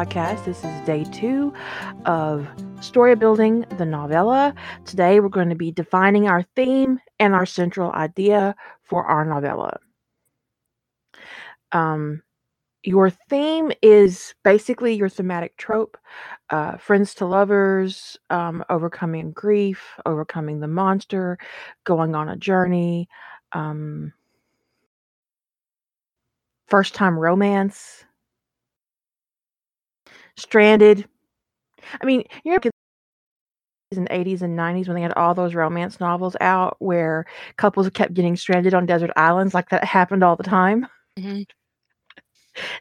podcast. This is day two of story building the novella. Today, we're going to be defining our theme and our central idea for our novella. Um, your theme is basically your thematic trope uh, friends to lovers, um, overcoming grief, overcoming the monster, going on a journey, um, first time romance, stranded. I mean, you know, in the 80s and 90s when they had all those romance novels out where couples kept getting stranded on desert islands like that happened all the time. Mhm.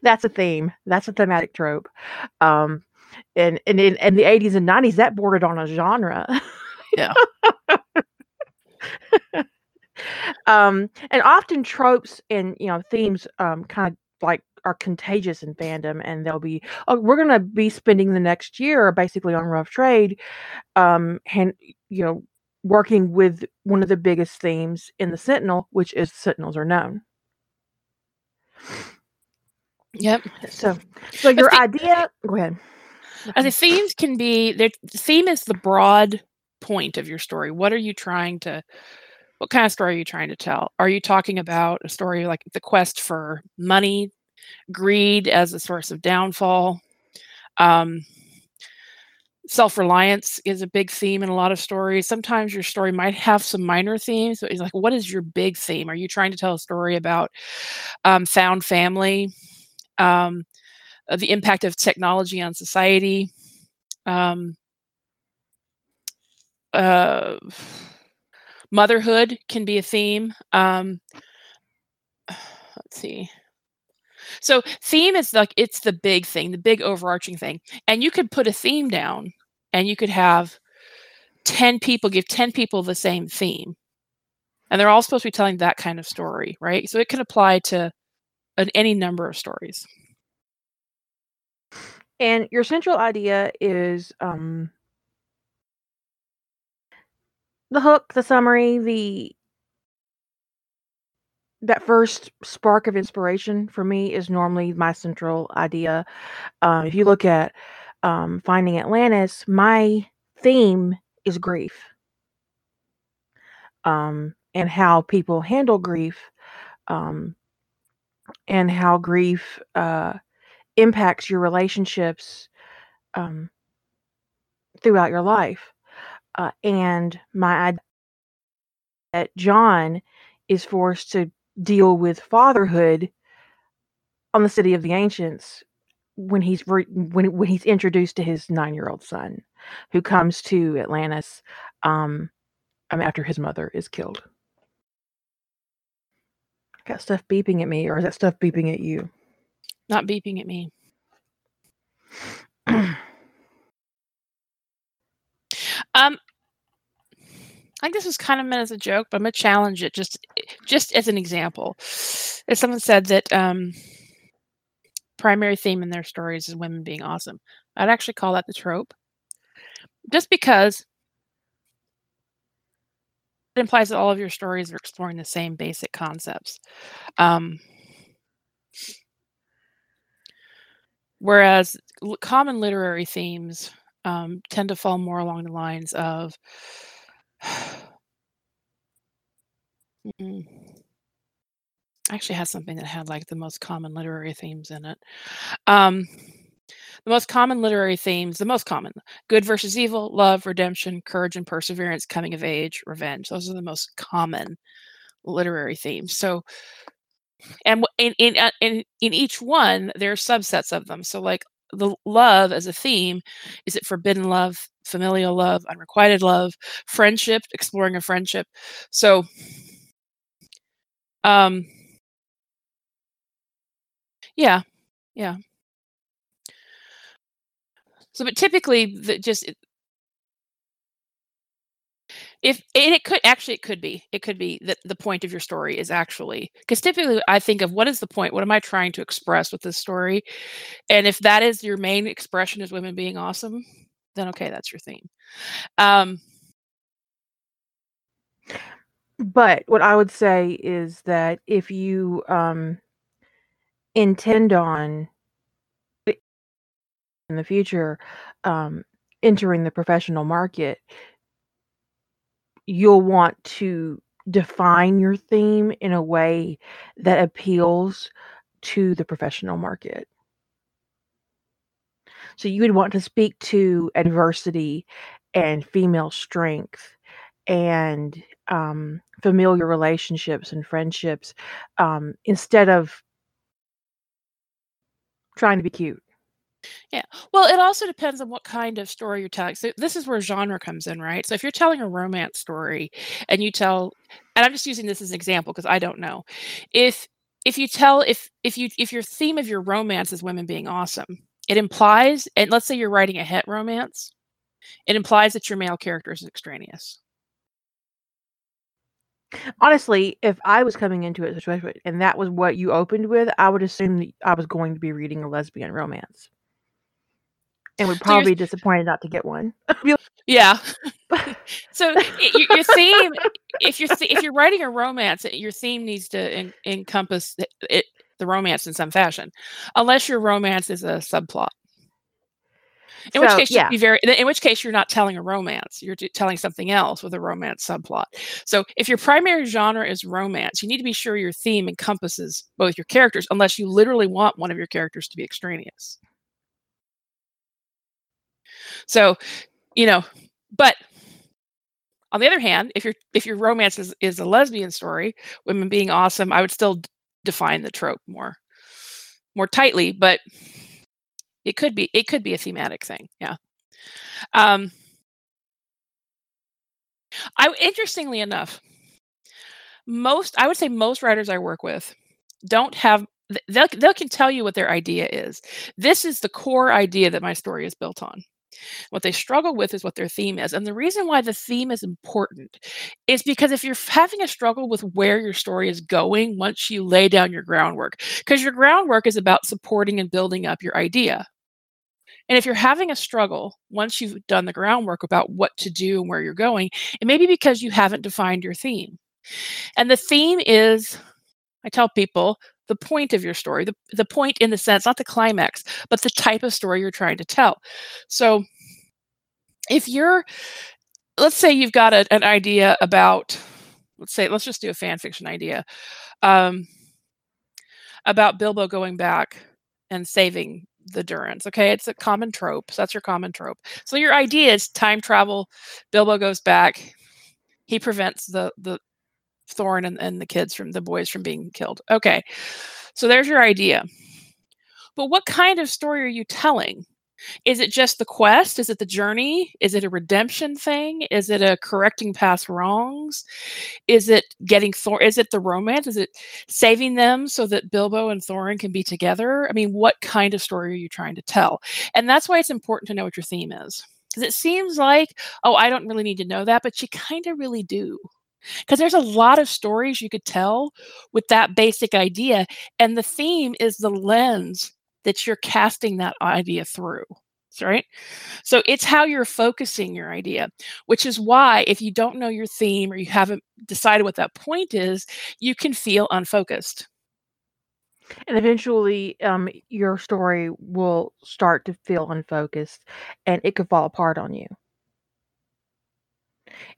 That's a theme. That's a thematic trope. Um, and and in, in the 80s and 90s, that bordered on a genre. Yeah. um, and often tropes and you know themes um, kind of like are contagious in fandom, and they'll be oh, we're gonna be spending the next year basically on rough trade, um, and you know working with one of the biggest themes in the Sentinel, which is Sentinels are known. Yep. So, so your the- idea. Go ahead. Uh, the themes can be the theme is the broad point of your story. What are you trying to what kind of story are you trying to tell? Are you talking about a story like the quest for money, greed as a source of downfall? Um, self-reliance is a big theme in a lot of stories. Sometimes your story might have some minor themes, but it's like, what is your big theme? Are you trying to tell a story about um, found family? Um, uh, the impact of technology on society. Um, uh, motherhood can be a theme. Um, let's see. So theme is like it's the big thing, the big overarching thing, and you could put a theme down, and you could have ten people give ten people the same theme, and they're all supposed to be telling that kind of story, right? So it can apply to an, any number of stories. And your central idea is um, the hook, the summary, the that first spark of inspiration for me is normally my central idea. Um, if you look at um, Finding Atlantis, my theme is grief um, and how people handle grief um, and how grief uh, impacts your relationships um, throughout your life. Uh, and my idea that John is forced to deal with fatherhood on the City of the Ancients when he's re- when when he's introduced to his nine year old son, who comes to Atlantis um, um, after his mother is killed. Got stuff beeping at me, or is that stuff beeping at you? Not beeping at me. Um, I think this was kind of meant as a joke, but I'm gonna challenge it just just as an example. If someone said that um, primary theme in their stories is women being awesome, I'd actually call that the trope, just because it implies that all of your stories are exploring the same basic concepts. Um, whereas l- common literary themes um, tend to fall more along the lines of Mm. I actually had something that had like the most common literary themes in it. Um, the most common literary themes, the most common good versus evil, love, redemption, courage and perseverance, coming of age, revenge. Those are the most common literary themes. So, and in in uh, in, in each one, there are subsets of them. So, like the love as a theme, is it forbidden love, familial love, unrequited love, friendship, exploring a friendship. So, um, yeah, yeah. So, but typically, the, just if and it could actually it could be it could be that the point of your story is actually because typically I think of what is the point? What am I trying to express with this story? And if that is your main expression is women being awesome, then okay, that's your theme. Um, But what I would say is that if you um, intend on in the future, um, entering the professional market, you'll want to define your theme in a way that appeals to the professional market. So you would want to speak to adversity and female strength and um, familiar relationships and friendships um, instead of trying to be cute. Yeah. Well, it also depends on what kind of story you're telling. So this is where genre comes in, right? So if you're telling a romance story and you tell and I'm just using this as an example because I don't know. If if you tell if if you if your theme of your romance is women being awesome, it implies and let's say you're writing a het romance, it implies that your male character is extraneous. Honestly, if I was coming into a situation and that was what you opened with, I would assume that I was going to be reading a lesbian romance. And would probably you're be disappointed not to get one. Yeah. So y your theme if you're th if you're writing a romance, your theme needs to en encompass the it the romance in some fashion, unless your romance is a subplot. In which case, yeah. be very in which case you're not telling a romance, you're t telling something else with a romance subplot. So if your primary genre is romance, you need to be sure your theme encompasses both your characters, unless you literally want one of your characters to be extraneous. So, you know, but on the other hand, if your if your romance is is a lesbian story, women being awesome, I would still define the trope more more tightly, but it could be it could be a thematic thing, yeah. Um I interestingly enough most I would say most writers I work with don't have they'll they'll can tell you what their idea is. This is the core idea that my story is built on. What they struggle with is what their theme is, and the reason why the theme is important is because if you're having a struggle with where your story is going once you lay down your groundwork, because your groundwork is about supporting and building up your idea. And if you're having a struggle once you've done the groundwork about what to do and where you're going, it may be because you haven't defined your theme. And the theme is I tell people, the point of your story, the the point in the sense, not the climax, but the type of story you're trying to tell. So if you're let's say you've got a an idea about let's say let's just do a fan fiction idea, um about Bilbo going back and saving the Durins, okay? It's a common trope, so that's your common trope. So your idea is time travel, Bilbo goes back, he prevents the the Thorin and and the kids from the boys from being killed. Okay. So there's your idea. But what kind of story are you telling? Is it just the quest? Is it the journey? Is it a redemption thing? Is it a correcting past wrongs? Is it getting Thor is it the romance? Is it saving them so that Bilbo and Thorin can be together? I mean, what kind of story are you trying to tell? And that's why it's important to know what your theme is. Because it seems like, "Oh, I don't really need to know that," but you kinda really do. 'Cause there's a lot of stories you could tell with that basic idea, and the theme is the lens that you're casting that idea through. Right? So it's how you're focusing your idea, which is why if you don't know your theme or you haven't decided what that point is, you can feel unfocused. And eventually, um, your story will start to feel unfocused, and it could fall apart on you.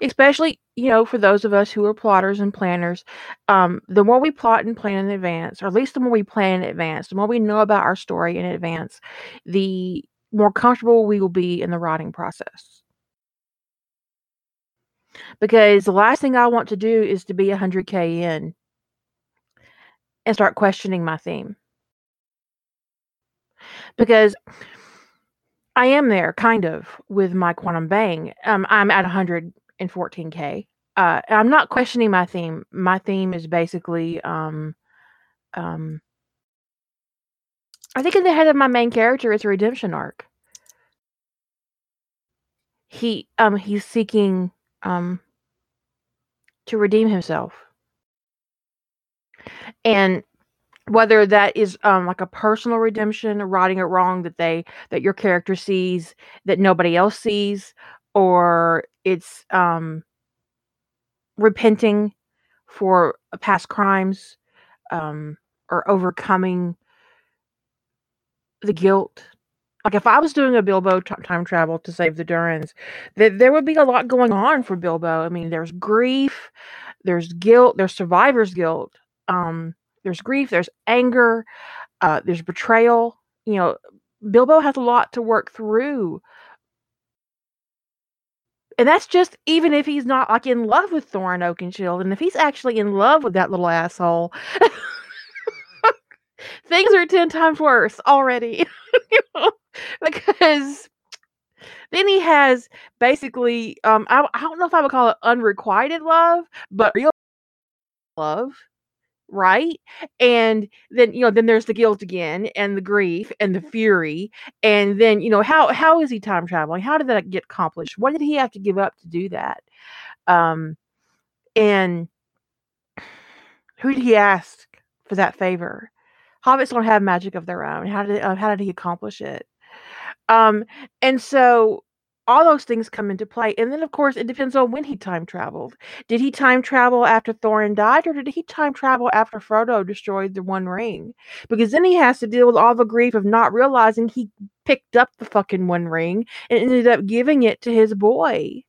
Especially, you know, for those of us who are plotters and planners, um, the more we plot and plan in advance, or at least the more we plan in advance, the more we know about our story in advance, the more comfortable we will be in the writing process. Because the last thing I want to do is to be 100K in and start questioning my theme. Because I am there, kind of, with my Quantum Bang. Um, I'm at 114K. Uh, I'm not questioning my theme. My theme is basically, um um I think in the head of my main character, it's a redemption arc. He, um, he's seeking, um to redeem himself. And whether that is, um, like a personal redemption, righting a wrong that they that your character sees that nobody else sees, or it's, um repenting for, uh, past crimes, um, or overcoming the guilt like if I was doing a Bilbo t- time travel to save the Durins, th- there would be a lot going on for Bilbo. I mean, there's grief, there's guilt, there's survivor's guilt, um, there's grief, there's anger, uh, there's betrayal. You know, Bilbo has a lot to work through. And that's just even if he's not like in love with Thorin Oakenshield, and if he's actually in love with that little asshole, things are ten times worse already. Because then he has basically um I, I don't know if I would call it unrequited love, but real love right? And then you know then there's the guilt again and the grief and the fury and then you know how how is he time traveling? How did that get accomplished? What did he have to give up to do that? Um and who did he ask for that favor? Hobbits don't have magic of their own. How did uh, how did he accomplish it? Um and so all those things come into play. And then, of course, it depends on when he time traveled. Did he time travel after Thorin died, or did he time travel after Frodo destroyed the One Ring? Because then he has to deal with all the grief of not realizing he picked up the fucking One Ring and ended up giving it to his boy,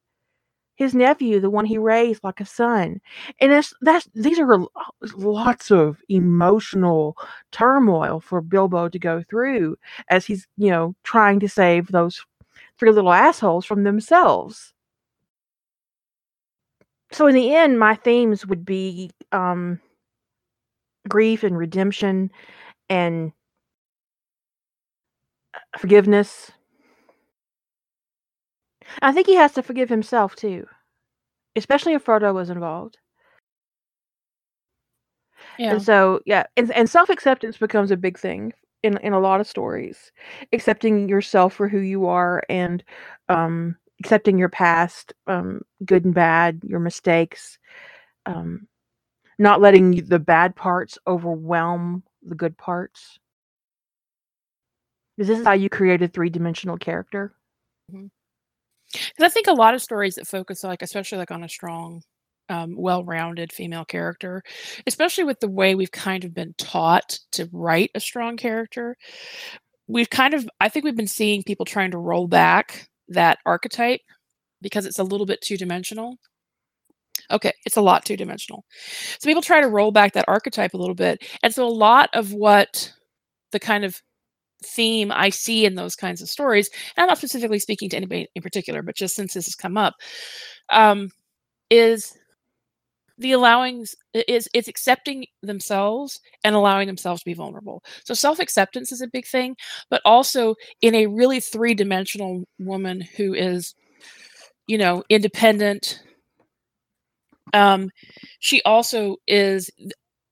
his nephew, the one he raised like a son. And that's that's these are lots of emotional turmoil for Bilbo to go through as he's you know trying to save those three little assholes from themselves. So in the end, my themes would be um, grief and redemption and uh, forgiveness. I think he has to forgive himself too, especially if Frodo was involved. Yeah. And so, yeah, and, and self acceptance becomes a big thing in in a lot of stories accepting yourself for who you are and um accepting your past um good and bad your mistakes um not letting the bad parts overwhelm the good parts Is this is how you create a three-dimensional character because mm-hmm. i think a lot of stories that focus like especially like on a strong um, well-rounded female character, especially with the way we've kind of been taught to write a strong character. We've kind of, I think, we've been seeing people trying to roll back that archetype because it's a little bit two-dimensional. Okay, it's a lot two-dimensional. So people try to roll back that archetype a little bit, and so a lot of what the kind of theme I see in those kinds of stories, and I'm not specifically speaking to anybody in particular, but just since this has come up, um, is the allowing is it's accepting themselves and allowing themselves to be vulnerable. So self-acceptance is a big thing but also in a really three-dimensional woman who is you know independent um she also is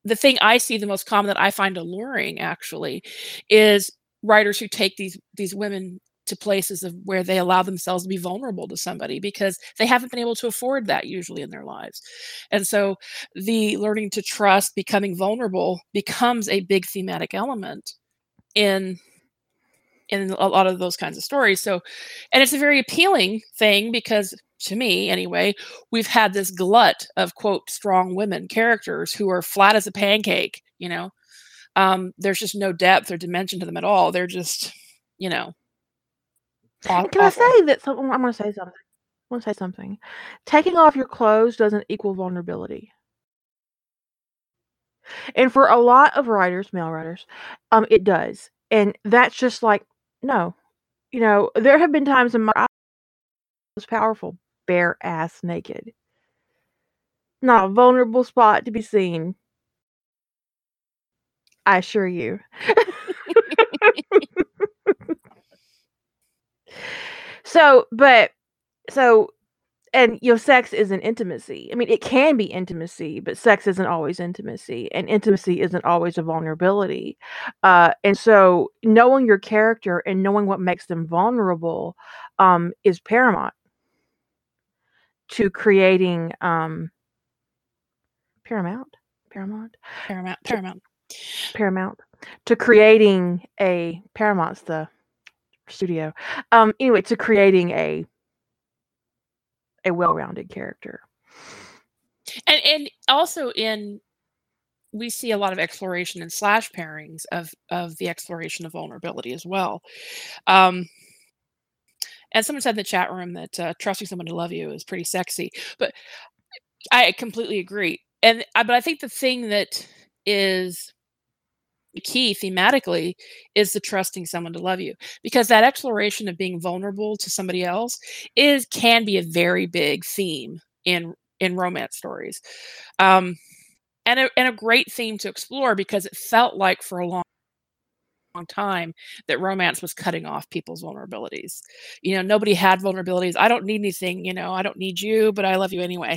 the thing i see the most common that i find alluring actually is writers who take these these women to places of where they allow themselves to be vulnerable to somebody because they haven't been able to afford that usually in their lives. And so the learning to trust, becoming vulnerable becomes a big thematic element in in a lot of those kinds of stories. So and it's a very appealing thing because to me anyway, we've had this glut of quote strong women characters who are flat as a pancake, you know. Um, there's just no depth or dimension to them at all. They're just, you know, can I say that something? I'm going to say something. I want to say something. Taking off your clothes doesn't equal vulnerability. And for a lot of writers, male writers, um, it does. And that's just like, no. You know, there have been times in my I was powerful, bare ass naked. Not a vulnerable spot to be seen. I assure you. So, but so and you know sex isn't intimacy. I mean it can be intimacy but sex isn't always intimacy and intimacy isn't always a vulnerability. Uh, and so knowing your character and knowing what makes them vulnerable um, is paramount to creating um, paramount paramount paramount paramount. paramount to creating a paramount's the studio. Um, anyway, to creating a a well-rounded character. And and also in we see a lot of exploration and slash pairings of of the exploration of vulnerability as well. Um, and someone said in the chat room that uh, trusting someone to love you is pretty sexy, but I completely agree. And uh, but I think the thing that is key thematically is the trusting someone to love you because that exploration of being vulnerable to somebody else is can be a very big theme in in romance stories um and a, and a great theme to explore because it felt like for a long long time that romance was cutting off people's vulnerabilities. You know, nobody had vulnerabilities. I don't need anything, you know, I don't need you, but I love you anyway.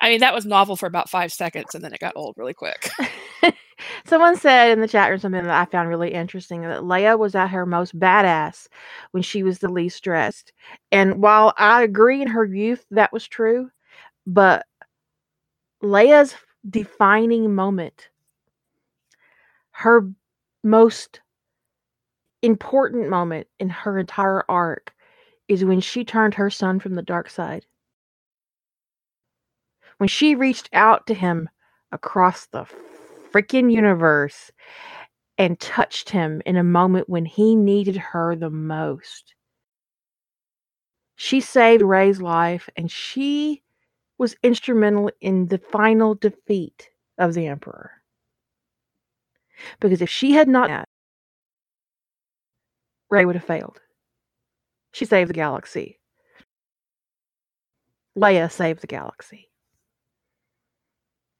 I mean, that was novel for about five seconds and then it got old really quick. Someone said in the chat room something that I found really interesting that Leia was at her most badass when she was the least dressed. And while I agree in her youth that was true, but Leia's defining moment, her most important moment in her entire arc is when she turned her son from the dark side. When she reached out to him across the freaking universe and touched him in a moment when he needed her the most. She saved Rey's life and she was instrumental in the final defeat of the Emperor. Because if she had not, Ray would have failed. She saved the galaxy. Leia saved the galaxy.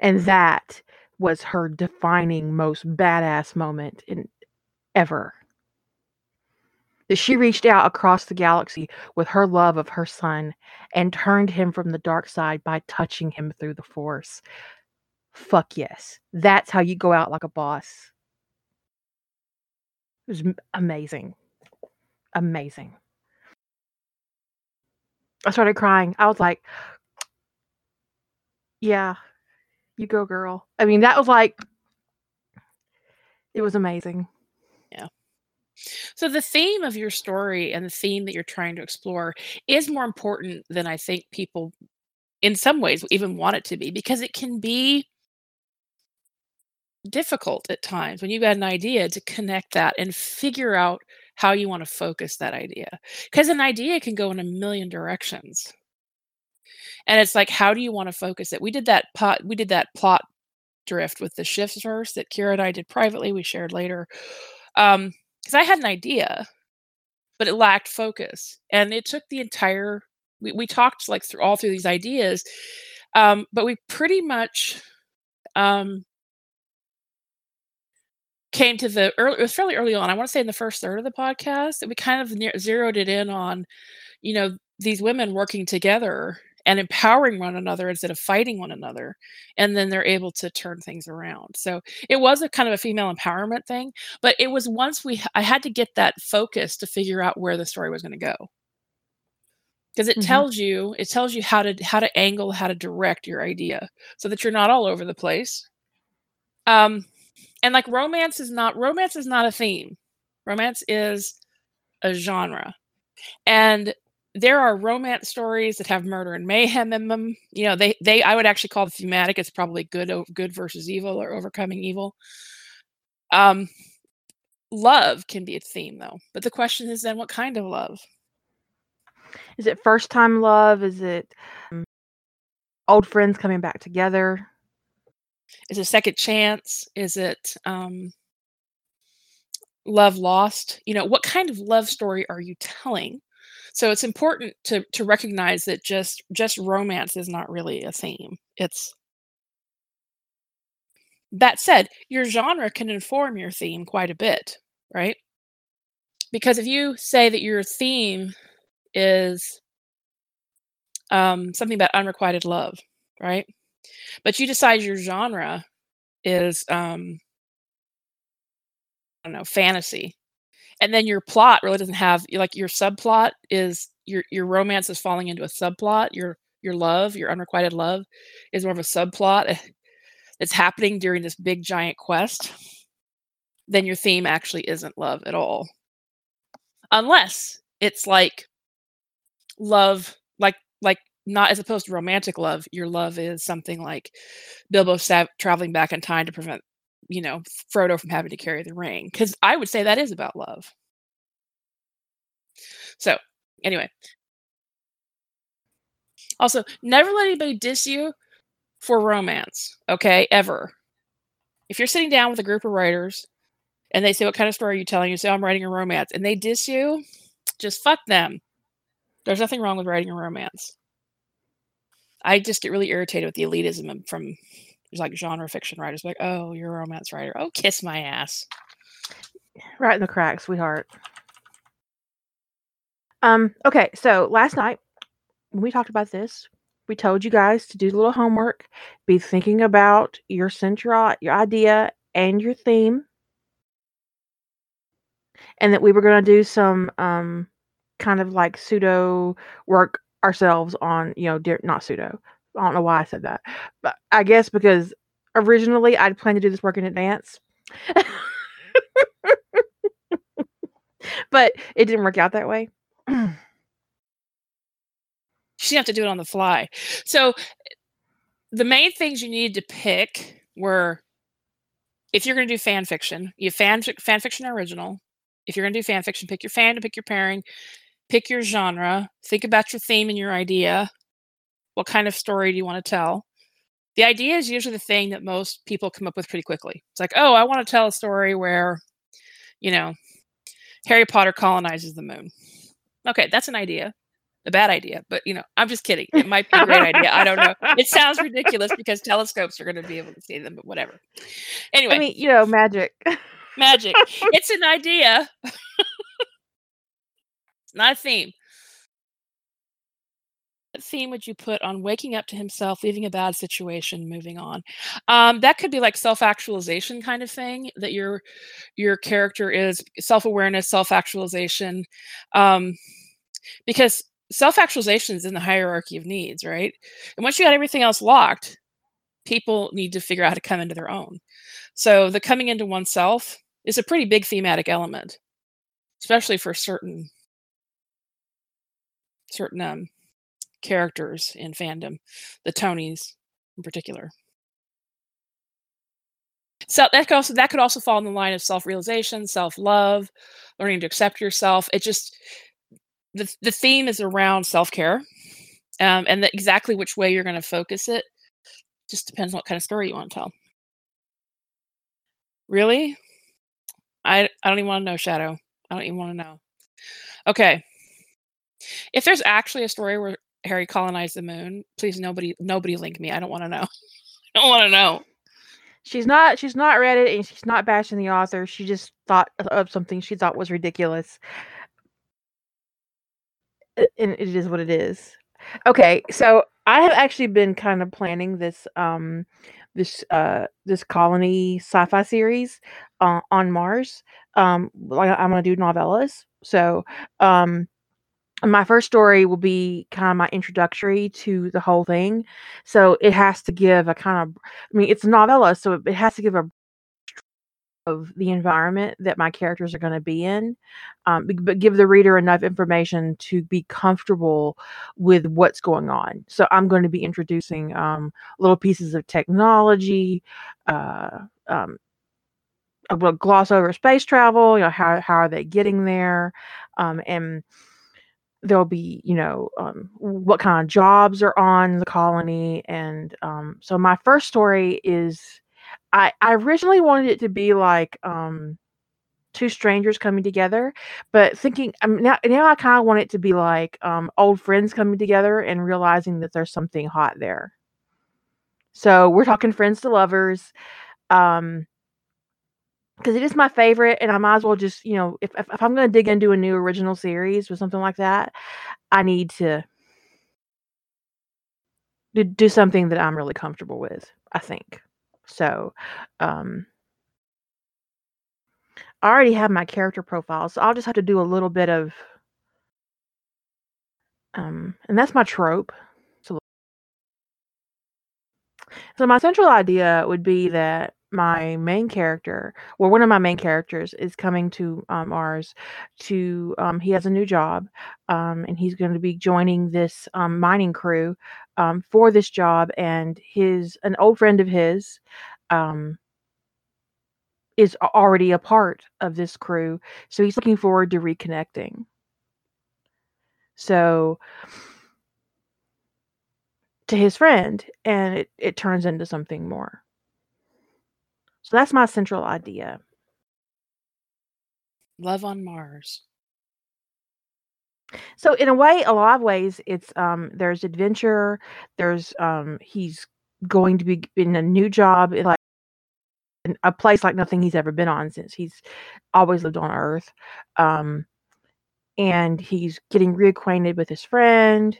And that was her defining most badass moment in ever. That she reached out across the galaxy with her love of her son and turned him from the dark side by touching him through the force. Fuck yes. That's how you go out like a boss. It was amazing. Amazing. I started crying. I was like, yeah, you go, girl. I mean, that was like, it was amazing. Yeah. So the theme of your story and the theme that you're trying to explore is more important than I think people, in some ways, even want it to be because it can be difficult at times when you've got an idea to connect that and figure out how you want to focus that idea. Because an idea can go in a million directions and it's like how do you want to focus it? We did that pot we did that plot drift with the shifts verse that kira and i did privately we shared later um because i had an idea but it lacked focus. And it took the entire we, we talked like through all through these ideas um but we pretty much um came to the early it was fairly early on i want to say in the first third of the podcast that we kind of near, zeroed it in on you know these women working together and empowering one another instead of fighting one another and then they're able to turn things around. So it was a kind of a female empowerment thing but it was once we i had to get that focus to figure out where the story was going to go. Because it mm-hmm. tells you it tells you how to how to angle how to direct your idea so that you're not all over the place. Um and like romance is not romance is not a theme. Romance is a genre. And there are romance stories that have murder and mayhem in them. You know, they they I would actually call the thematic it's probably good good versus evil or overcoming evil. Um love can be a theme though. But the question is then what kind of love? Is it first time love? Is it um, old friends coming back together? Is it second chance? Is it um love lost? You know, what kind of love story are you telling? So it's important to to recognize that just just romance is not really a theme. It's that said, your genre can inform your theme quite a bit, right? Because if you say that your theme is um, something about unrequited love, right? But you decide your genre is um, I don't know, fantasy and then your plot really doesn't have like your subplot is your your romance is falling into a subplot your your love your unrequited love is more of a subplot eh, that's happening during this big giant quest then your theme actually isn't love at all. Unless it's like love like like not as opposed to romantic love, your love is something like Bilbo sa- traveling back in time to prevent, you know, Frodo from having to carry the ring. Because I would say that is about love. So, anyway. Also, never let anybody diss you for romance, okay? Ever. If you're sitting down with a group of writers and they say, What kind of story are you telling? You say, I'm writing a romance, and they diss you, just fuck them. There's nothing wrong with writing a romance. I just get really irritated with the elitism from there's like genre fiction writers like, oh, you're a romance writer. Oh, kiss my ass. Right in the crack, sweetheart. Um, okay, so last night when we talked about this, we told you guys to do a little homework, be thinking about your central your idea and your theme. And that we were gonna do some um kind of like pseudo work ourselves on, you know, not pseudo. I don't know why I said that, but I guess because originally I'd planned to do this work in advance. but it didn't work out that way. she have to do it on the fly. So the main things you needed to pick were if you're going to do fan fiction, you fan fan fiction original. If you're going to do fan fiction, pick your fan to pick your pairing, pick your genre, think about your theme and your idea. What kind of story do you want to tell? The idea is usually the thing that most people come up with pretty quickly. It's like, oh, I want to tell a story where, you know, Harry Potter colonizes the moon. Okay, that's an idea. A bad idea, but you know, I'm just kidding. It might be a great idea. I don't know. It sounds ridiculous because telescopes are going to be able to see them, but whatever. Anyway, I mean, you know, magic. magic. It's an idea. not a theme. Theme would you put on waking up to himself, leaving a bad situation, moving on? Um, that could be like self-actualization kind of thing. That your your character is self-awareness, self-actualization, um, because self-actualization is in the hierarchy of needs, right? And once you got everything else locked, people need to figure out how to come into their own. So the coming into oneself is a pretty big thematic element, especially for certain certain um, characters in fandom, the Tonys in particular. So that could also that could also fall in the line of self-realization, self-love, learning to accept yourself. It just the the theme is around self-care, um, and the, exactly which way you're going to focus it just depends on what kind of story you want to tell. Really, I I don't even want to know, Shadow. I don't even want to know. Okay, if there's actually a story where Harry colonized the moon, please nobody nobody link me. I don't want to know. I don't want to know. She's not she's not read it and she's not bashing the author. She just thought of something she thought was ridiculous. And it is what it is. Okay, so I have actually been kind of planning this um this uh this colony sci-fi series uh, on Mars. Um like I'm to do novellas. So, um my first story will be kind of my introductory to the whole thing. So it has to give a kind of, I mean, it's a novella, so it has to give a of the environment that my characters are going to be in, um, but give the reader enough information to be comfortable with what's going on. So I'm going to be introducing um, little pieces of technology. Uh, um, I will gloss over space travel. You know how how are they getting there, um, and there'll be you know um, what kind of jobs are on the colony and um, so my first story is i i originally wanted it to be like um, two strangers coming together but thinking mean, now, now i kind of want it to be like um, old friends coming together and realizing that there's something hot there. So we're talking friends to lovers um because it is my favorite and i might as well just you know if, if, if i'm going to dig into a new original series or something like that i need to do, do something that i'm really comfortable with i think. So um i already have my character profile so i'll just have to do a little bit of um and that's my trope. So so my central idea would be that my main character, well, one of my main characters is coming to um, Mars to, um, he has a new job, um, and he's going to be joining this um, mining crew um, for this job. And his, an old friend of his, um, is already a part of this crew. So he's looking forward to reconnecting. So to his friend, and it, it turns into something more. So that's my central idea. Love on Mars. So in a way, a lot of ways, it's um there's adventure. There's um he's going to be in a new job like in a place like nothing he's ever been on since he's always lived on Earth. Um, and he's getting reacquainted with his friend,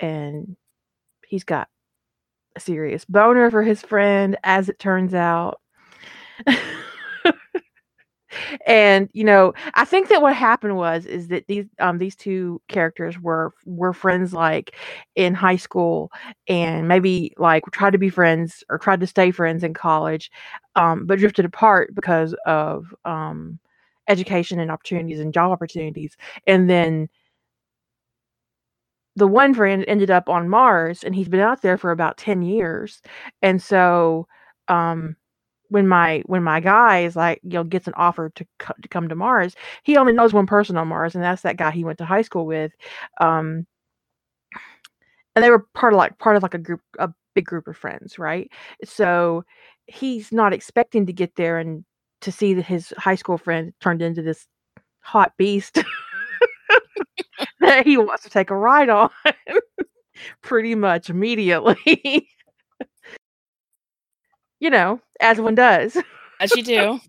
and he's got a serious boner for his friend, as it turns out. and you know, I think that what happened was is that these um these two characters were were friends like in high school and maybe like tried to be friends or tried to stay friends in college, um, but drifted apart because of um education and opportunities and job opportunities. And then the one friend ended up on Mars and he's been out there for about 10 years. And so um when my when my guy is like you know gets an offer to co- to come to Mars, he only knows one person on Mars, and that's that guy he went to high school with. Um, and they were part of like part of like a group a big group of friends, right? So he's not expecting to get there and to see that his high school friend turned into this hot beast that he wants to take a ride on pretty much immediately. you know, as one does. As you do.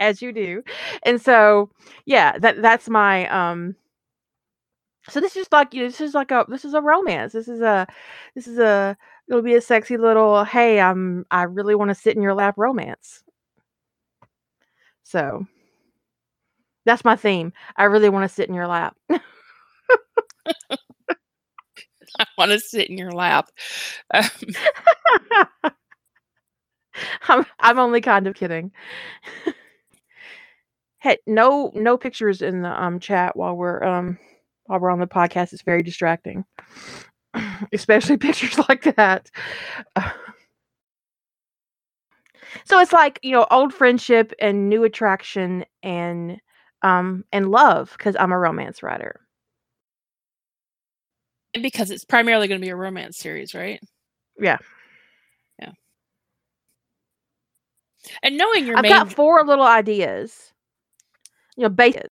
as you do. And so, yeah, that that's my um so this is like you know, this is like a this is a romance. This is a this is a it'll be a sexy little hey, I'm I really want to sit in your lap romance. So that's my theme. I really want to sit in your lap. I want to sit in your lap. Um, I'm I'm only kind of kidding. hey, no no pictures in the um chat while we're um while we're on the podcast. It's very distracting, especially pictures like that. so it's like you know old friendship and new attraction and um and love because I'm a romance writer. And Because it's primarily going to be a romance series, right? Yeah. And knowing your I've main got four little ideas. You know, basic,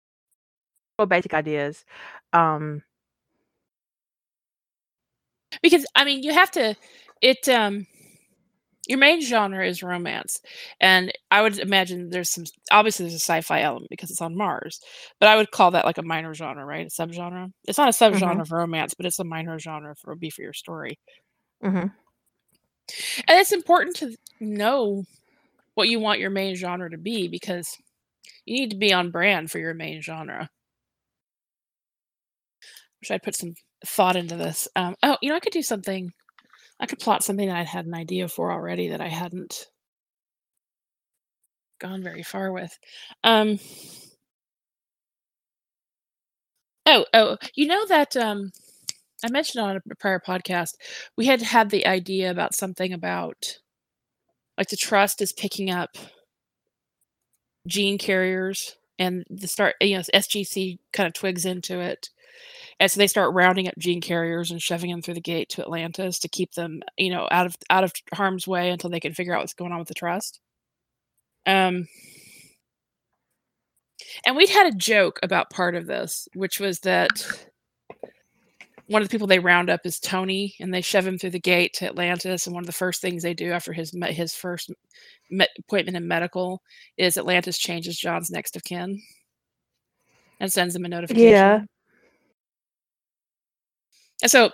basic ideas. Um, because I mean, you have to. It um, your main genre is romance, and I would imagine there's some. Obviously, there's a sci-fi element because it's on Mars, but I would call that like a minor genre, right? A subgenre. It's not a subgenre mm-hmm. of romance, but it's a minor genre for be for your story. Mm-hmm. And it's important to know what you want your main genre to be because you need to be on brand for your main genre. Wish I'd put some thought into this. Um, oh, you know, I could do something. I could plot something that I'd had an idea for already that I hadn't gone very far with. Um, oh, oh, you know that um, I mentioned on a prior podcast we had had the idea about something about like the trust is picking up gene carriers and the start you know sgc kind of twigs into it. And so they start rounding up gene carriers and shoving them through the gate to atlantis to keep them you know out of out of harm's way until they can figure out what's going on with the trust. Um and we'd had a joke about part of this which was that one of the people they round up is Tony, and they shove him through the gate to Atlantis. And one of the first things they do after his his first appointment in medical is Atlantis changes John's next of kin and sends him a notification. Yeah. And so,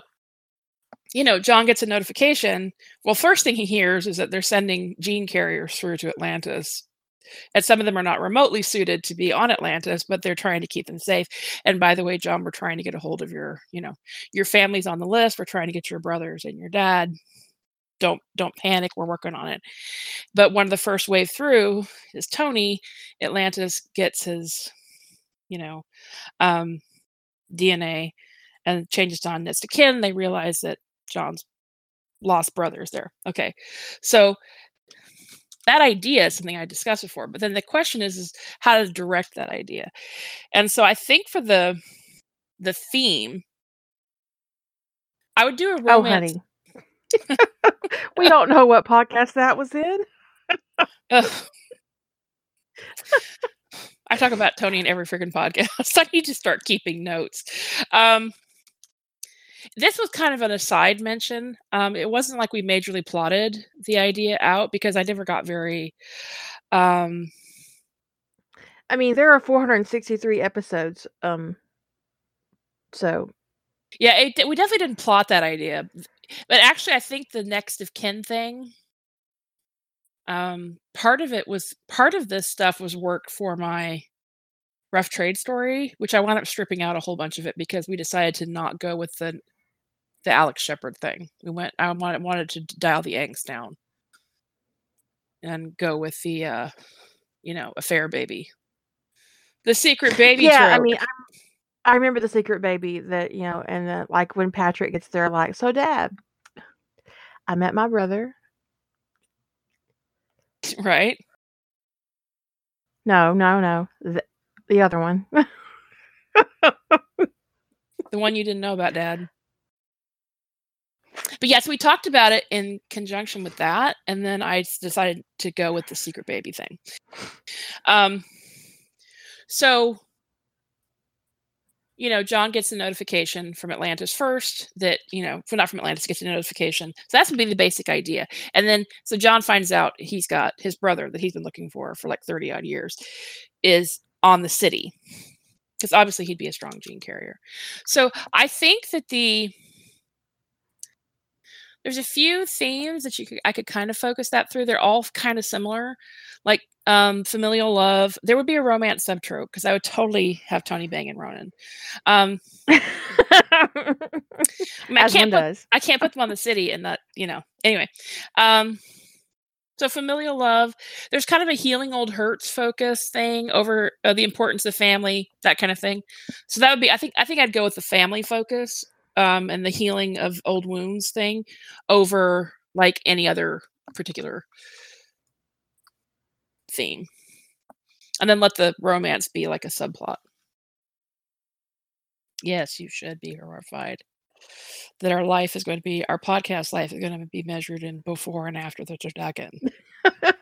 you know, John gets a notification. Well, first thing he hears is that they're sending gene carriers through to Atlantis and some of them are not remotely suited to be on Atlantis, but they're trying to keep them safe. And by the way, John, we're trying to get a hold of your, you know, your family's on the list. We're trying to get your brothers and your dad. don't don't panic we're working on it but one of the first wave through is tony atlantis gets his you know um dna and changes John next to kin they realize that john's lost brothers there okay so that idea is something i discussed before but then the question is is how to direct that idea and so i think for the the theme i would do a romance. Oh, honey. we don't know what podcast that was in. I talk about Tony in every freaking podcast. I need to start keeping notes. Um, this was kind of an aside mention. Um, it wasn't like we majorly plotted the idea out because I never got very. Um, I mean, there are 463 episodes. Um, so yeah, it, we definitely didn't plot that idea. But actually, I think the next of kin thing. Um, part of it was part of this stuff was work for my rough trade story, which I wound up stripping out a whole bunch of it because we decided to not go with the the Alex Sheppard thing. We went. I wanted wanted to dial the angst down and go with the, uh, you know, affair baby, the secret baby. yeah, I mean, I, I remember the secret baby that you know, and uh, like when Patrick gets there, like, so Dad, I met my brother. right? No, no, no, the, the other one. The one you didn't know about, Dad. But yes, we talked about it in conjunction with that, and then I decided to go with the secret baby thing. Um, so you know, John gets a notification from Atlantis first that, you know, not from Atlantis, gets a notification. So that's would be the basic idea. And then, so John finds out he's got his brother that he's been looking for for like 30 odd years is on the city. Because obviously he'd be a strong gene carrier. So I think that the, there's a few themes that you could, I could kind of focus that through. They're all kind of similar, like um, familial love. There would be a romance subtrope because I would totally have Tony banging Ronon. Um, I, mean, I can't put, does. I can't put them on the city and that you know. Anyway, um, so familial love. There's kind of a healing old hurts focus thing over uh, the importance of family, that kind of thing. So that would be. I think. I think I'd go with the family focus um, and the healing of old wounds thing over like any other particular theme, and then let the romance be like a subplot. Yes, you should be horrified that our life is going to be our podcast life is going to be measured in before and after the turducken.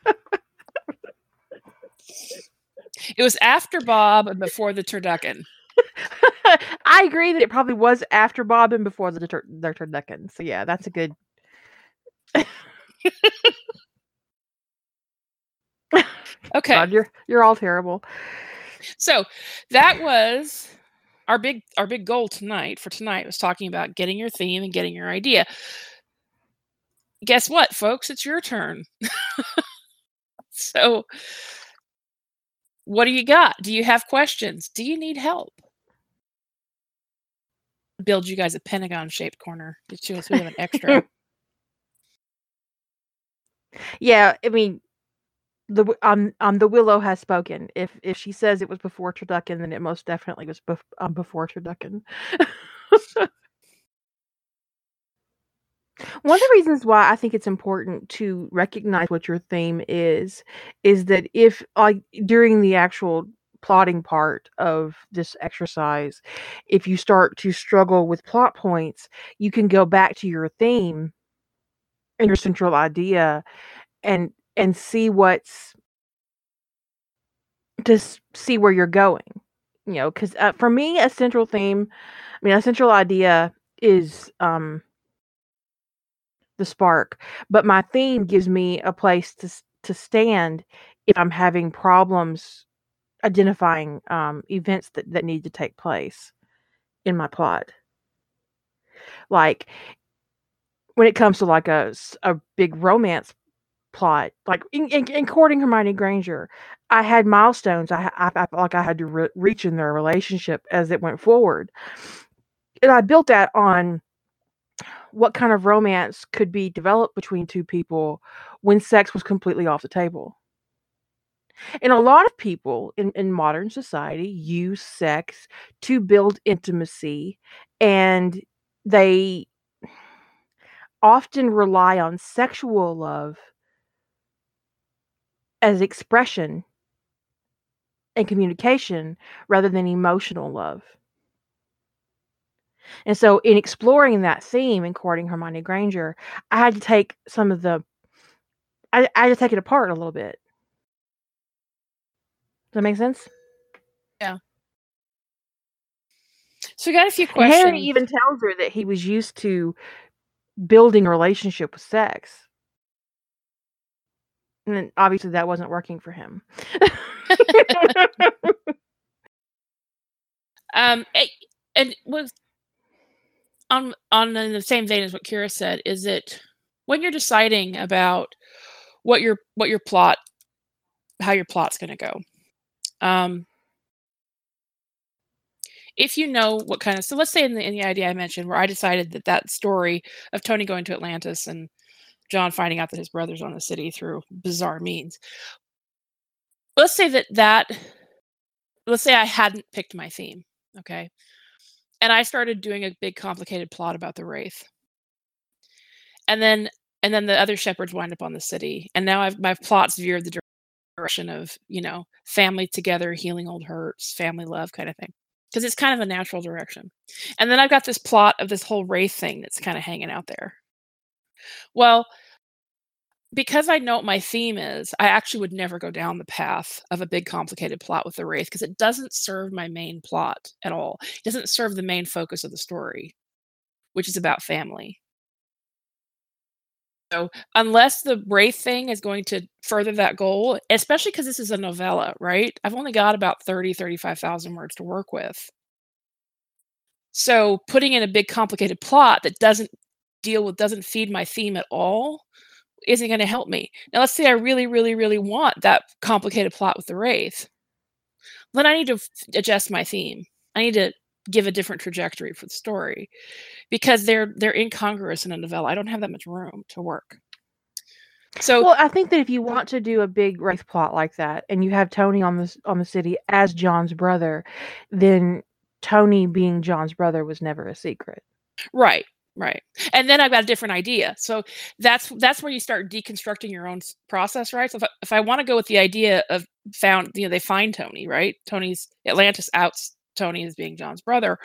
it was after Bob and before the turducken. I agree that it probably was after Bob and before the tur- the turducken. So yeah, that's a good. Okay, God, you're you're all terrible. so that was our big our big goal tonight for tonight was talking about getting your theme and getting your idea. Guess what, folks? It's your turn. so, what do you got? Do you have questions? Do you need help? Build you guys a pentagon shaped corner. So we have an extra. Yeah, I mean, the um um the willow has spoken. If if she says it was before turducken, then it most definitely was bef- um, before turducken. One of the reasons why I think it's important to recognize what your theme is is that if like during the actual plotting part of this exercise, if you start to struggle with plot points, you can go back to your theme and your central idea and and see what's to see where you're going. You know, because uh, for me, a central theme, I mean, a central idea is um the spark but my theme gives me a place to to stand if i'm having problems identifying um events that, that need to take place in my plot like when it comes to like a, a big romance plot like in, in, in courting hermione granger i had milestones i, I, I felt like i had to re- reach in their relationship as it went forward and i built that on what kind of romance could be developed between two people when sex was completely off the table. And a lot of people in, in modern society use sex to build intimacy and they often rely on sexual love as expression and communication rather than emotional love. And so, in exploring that theme in Hermione Granger, I had to take some of the, I, I had to take it apart a little bit. Does that make sense? Yeah. So we got a few And questions. Harry even tells her that he was used to building a relationship with sex. And then obviously that wasn't working for him. um, eh, and with on on in the same vein as what Kira said, is it when you're deciding about what your what your plot, how your plot's going to go, um, if you know what kind of so let's say in the, in the idea I mentioned where I decided that that story of Tony going to Atlantis and John finding out that his brother's on the city through bizarre means. Let's say that that let's say I hadn't picked my theme, okay? And I started doing a big complicated plot about the wraith. And then and then the other Sheppards wind up on the city. And now I've my plot's veered the direction of, you know, family together, healing old hurts, family love kind of thing. Because it's kind of a natural direction. And then I've got this plot of this whole wraith thing that's kind of hanging out there. Well, because I know what my theme is, I actually would never go down the path of a big complicated plot with the wraith because it doesn't serve my main plot at all. It doesn't serve the main focus of the story, which is about family. So, unless the wraith thing is going to further that goal, especially because this is a novella, right? I've only got about 30, 35,000 words to work with. So, putting in a big complicated plot that doesn't deal with, doesn't feed my theme at all, isn't going to help me. Now, let's say I really, really, really want that complicated plot with the wraith. Then I need to f- adjust my theme. I need to give a different trajectory for the story because they're they're incongruous in a novella. I don't have that much room to work. So Well, I think that if you want to do a big wraith plot like that and you have Tony on this on the city as John's brother, then Tony being John's brother was never a secret. right, right. And then I've got a different idea. So that's that's where you start deconstructing your own process, right? So if I, if I want to go with the idea of found, you know, they find Tony, right? Tony's Atlantis outs Tony as being John's brother.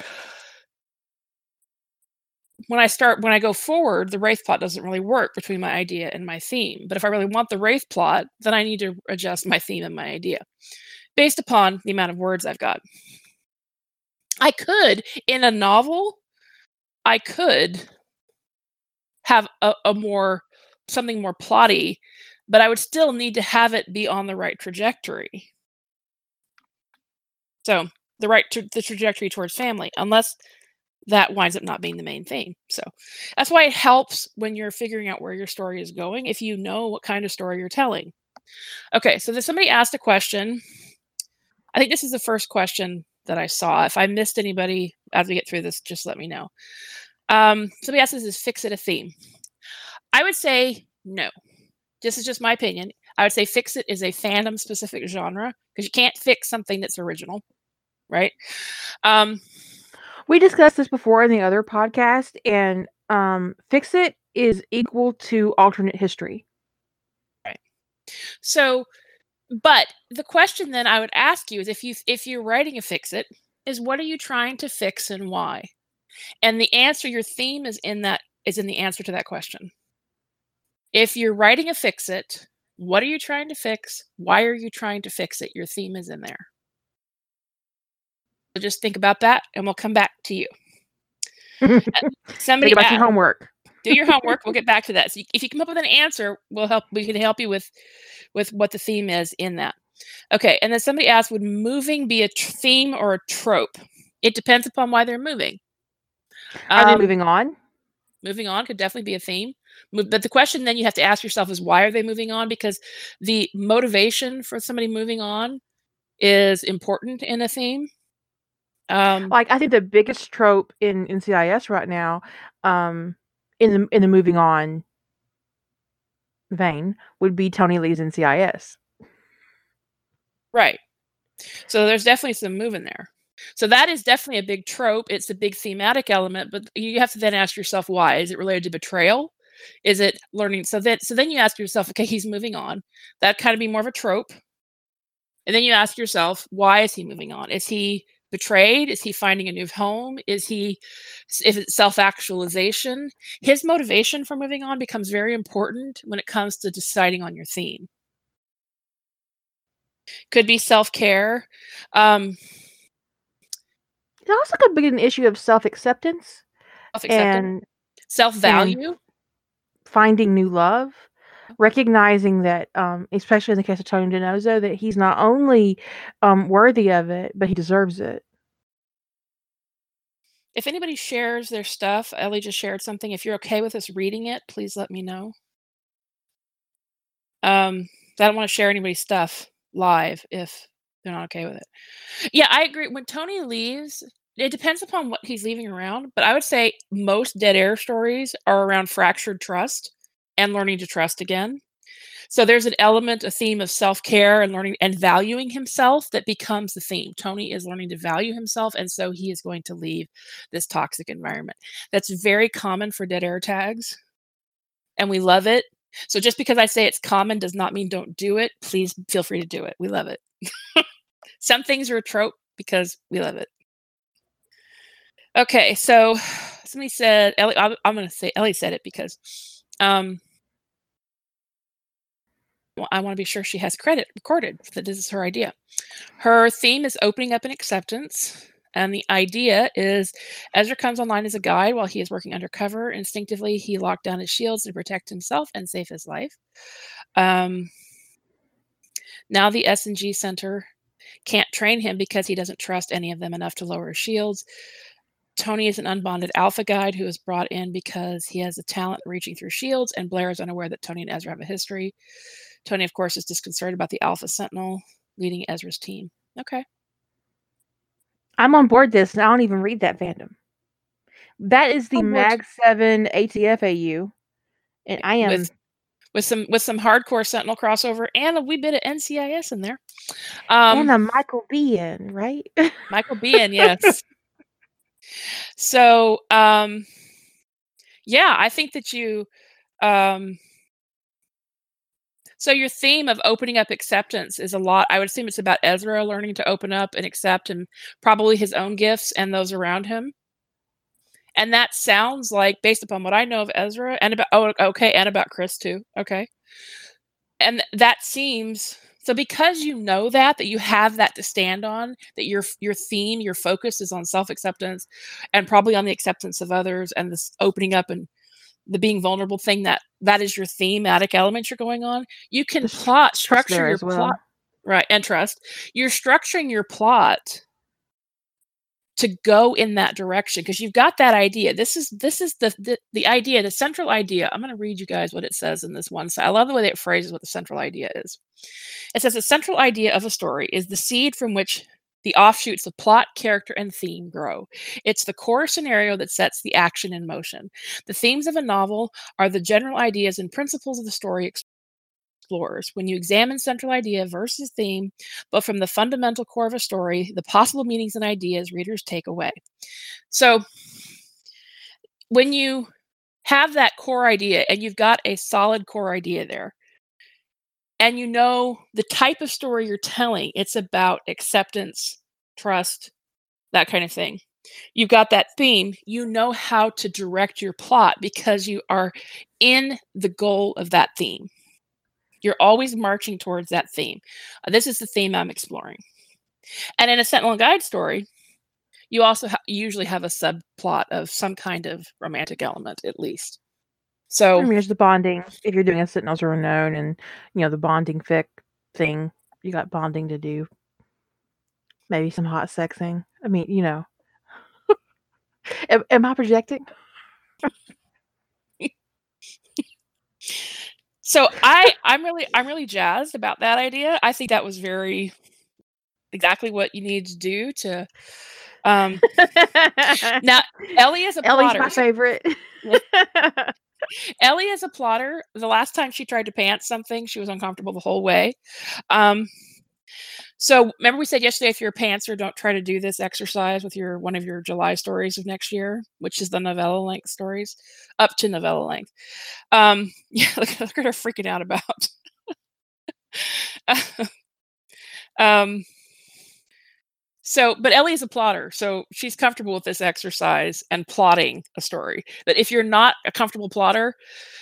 when I start when I go forward, the wraith plot doesn't really work between my idea and my theme. But if I really want the wraith plot, then I need to adjust my theme and my idea based upon the amount of words I've got. I could in a novel, I could have a, a more something more plotty, but I would still need to have it be on the right trajectory. So the right tra- the trajectory towards family, unless that winds up not being the main thing. So that's why it helps when you're figuring out where your story is going if you know what kind of story you're telling. Okay, so there's somebody asked a question. I think this is the first question that I saw. If I missed anybody as we get through this, just let me know. Um, somebody asked, "Is fix it a theme?" I would say no. This is just my opinion. I would say fix it is a fandom specific genre because you can't fix something that's original, right? Um, We discussed this before in the other podcast, and um, Fix It is equal to alternate history. Right. So, but the question then I would ask you is if you if you're writing a fix it is what are you trying to fix and why? And the answer your theme is in that is in the answer to that question. If you're writing a fix it, what are you trying to fix? Why are you trying to fix it? Your theme is in there. So just think about that and we'll come back to you. Somebody about asked- your homework. do your homework. We'll get back to that. So if you come up with an answer, we'll help. We can help you with with what the theme is in that. Okay, and then somebody asked, would moving be a tr- theme or a trope? It depends upon why they're moving. Are Um, they moving on? moving on could definitely be a theme, but the question then you have to ask yourself is why are they moving on? Because the motivation for somebody moving on is important in a theme. Um, Like I think the biggest trope in NCIS right now um, in the in the moving on vein would be Tony Lee's NCIS. Right. So there's definitely some moving there. So that is definitely a big trope. It's a big thematic element, but you have to then ask yourself why. Is it related to betrayal? Is it learning? So then so then you ask yourself, okay, he's moving on. That kind of be more of a trope. And then you ask yourself, why is he moving on? Is he betrayed? Is he finding a new home? Is he is it self-actualization? His motivation for moving on becomes very important when it comes to deciding on your theme. Could be self-care. Um it also could be an issue of self-acceptance, self-acceptance, and self-value, finding new love recognizing that, um, especially in the case of Tony DiNozzo, that he's not only um, worthy of it, but he deserves it. If anybody shares their stuff, Ellie just shared something. If you're okay with us reading it, please let me know. Um, I don't want to share anybody's stuff live if they're not okay with it. Yeah, I agree. When Tony leaves, it depends upon what he's leaving around, but I would say most dead air stories are around fractured trust and learning to trust again. So there's an element, a theme of self care and learning and valuing himself that becomes the theme. Tony is learning to value himself, and so he is going to leave this toxic environment. That's very common for dead air tags, and we love it. So just because I say it's common does not mean don't do it. Please feel free to do it. We love it. Some things are a trope because we love it. Okay, so somebody said Ellie. I'm, I'm going to say Ellie said it because um, well, I want to be sure she has credit recorded that this is her idea. Her theme is opening up and acceptance. And the idea is Ezra comes online as a guide while he is working undercover. Instinctively, he locked down his shields to protect himself and save his life. Um, now the S&G Center can't train him because he doesn't trust any of them enough to lower his shields. Tony is an unbonded alpha guide who was brought in because he has a talent reaching through shields, and Blair is unaware that Tony and Ezra have a history. Tony, of course, is disconcerted about the Alpha Sentinel leading Ezra's team. Okay. I'm on board this, and I don't even read that fandom. That is the Mag Seven ATF AU, and I am with, with, some with some hardcore Sentinel crossover and a wee bit of NCIS in there, um, and a Michael Biehn, right? Michael Biehn, yes. So, um, yeah, I think that you, um, so your theme of opening up acceptance is a lot. I would assume it's about Ezra learning to open up and accept, and probably his own gifts and those around him. And that sounds like, based upon what I know of Ezra and about, oh, okay, and about Chris too. Okay. And that seems so because you know that that you have that to stand on, that your your theme, your focus is on self-acceptance and probably on the acceptance of others and this opening up and the being vulnerable thing that that is your thematic element you're going on. You can plot structure your well. plot right and trust. You're structuring your plot to go in that direction because you've got that idea. This is this is the, the the idea, the central idea. I'm going to read you guys what it says in this one side. I love the way it phrases what the central idea is. It says the central idea of a story is the seed from which the offshoots of plot, character, and theme grow. It's the core scenario that sets the action in motion. The themes of a novel are the general ideas and principles of the story When you examine central idea versus theme, but from the fundamental core of a story, the possible meanings and ideas readers take away. So, when you have that core idea and you've got a solid core idea there, and you know the type of story you're telling, it's about acceptance, trust, that kind of thing. You've got that theme, you know how to direct your plot because you are in the goal of that theme. You're always marching towards that theme. Uh, this is the theme I'm exploring. And in a Sentinel Guide story, you also ha- usually have a subplot of some kind of romantic element, at least. So I mean, there's the bonding. If you're doing a Sentinels are unknown, and you know the bonding fic thing, you got bonding to do. Maybe some hot sexing. I mean, you know. am, am I projecting? So I I'm really I'm really jazzed about that idea. I think that was very exactly what you need to do to Um, now Ellie is a Ellie's plotter. my favorite. Ellie is a plotter. The last time she tried to pants something, she was uncomfortable the whole way. Um, so remember we said yesterday, if you're a pantser, don't try to do this exercise with your one of your July stories of next year, which is the novella length stories, up to novella length. Um, yeah, look, look at her freaking out about. um, so, but Ellie is a plotter, so she's comfortable with this exercise and plotting a story. But if you're not a comfortable plotter,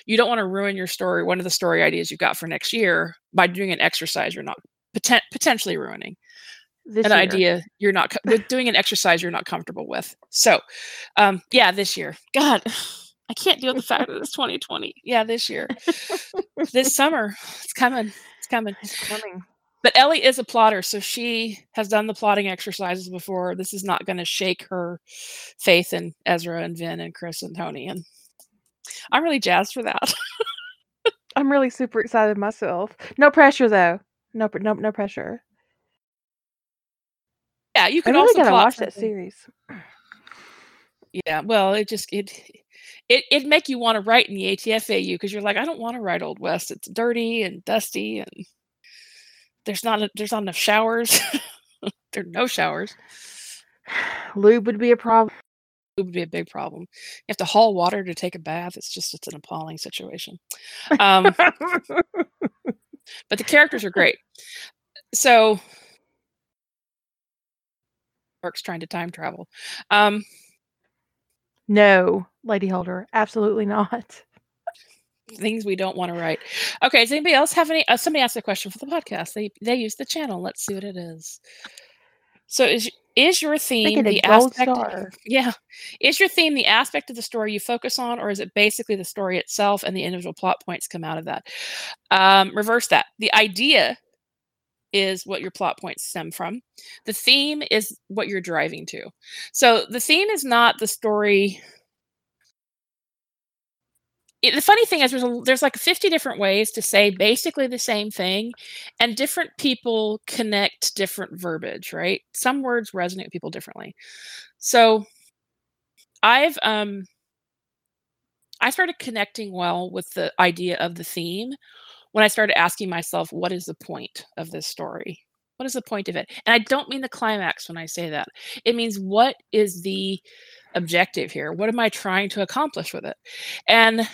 you don't want to ruin your story, one of the story ideas you've got for next year, by doing an exercise you're not poten- potentially ruining This an year. idea you're not co- with doing an exercise you're not comfortable with. So, um, yeah, this year, God, I can't deal with the fact that it's 2020. Yeah, this year, this summer, it's coming, it's coming. It's coming. But Ellie is a plotter, so she has done the plotting exercises before. This is not going to shake her faith in Ezra and Vin and Chris and Tony, and I'm really jazzed for that. I'm really super excited myself. No pressure though. No, no, no pressure. yeah, you I could really also gotta watch that series. Yeah, well, it just it it it make you want to write in the ATFAU because you're like, I don't want to write Old West. It's dirty and dusty, and there's not a, there's not enough showers. there are no showers. Lube would be a problem. Lube would be a big problem. You have to haul water to take a bath. It's just it's an appalling situation. Um, but the characters are great. So, Mark's trying to time travel. Um, no, Lady Holder, absolutely not. things we don't want to write. Okay, does anybody else have any? Uh, somebody asked a question for the podcast. They they use the channel. Let's see what it is. So is is your theme the aspect? star. Yeah, is your theme the aspect of the story you focus on, or is it basically the story itself and the individual plot points come out of that? Um, reverse that. The idea is what your plot points stem from. The theme is what you're driving to. So the theme is not the story it, the funny thing is there's a, there's like 50 different ways to say basically the same thing and different people connect different verbiage right? Some words resonate with people differently. So i've um i started connecting well with the idea of the theme when i started asking myself what is the point of this story? What is the point of it? And i don't mean the climax when i say that. It means what is the objective here? What am i trying to accomplish with it? And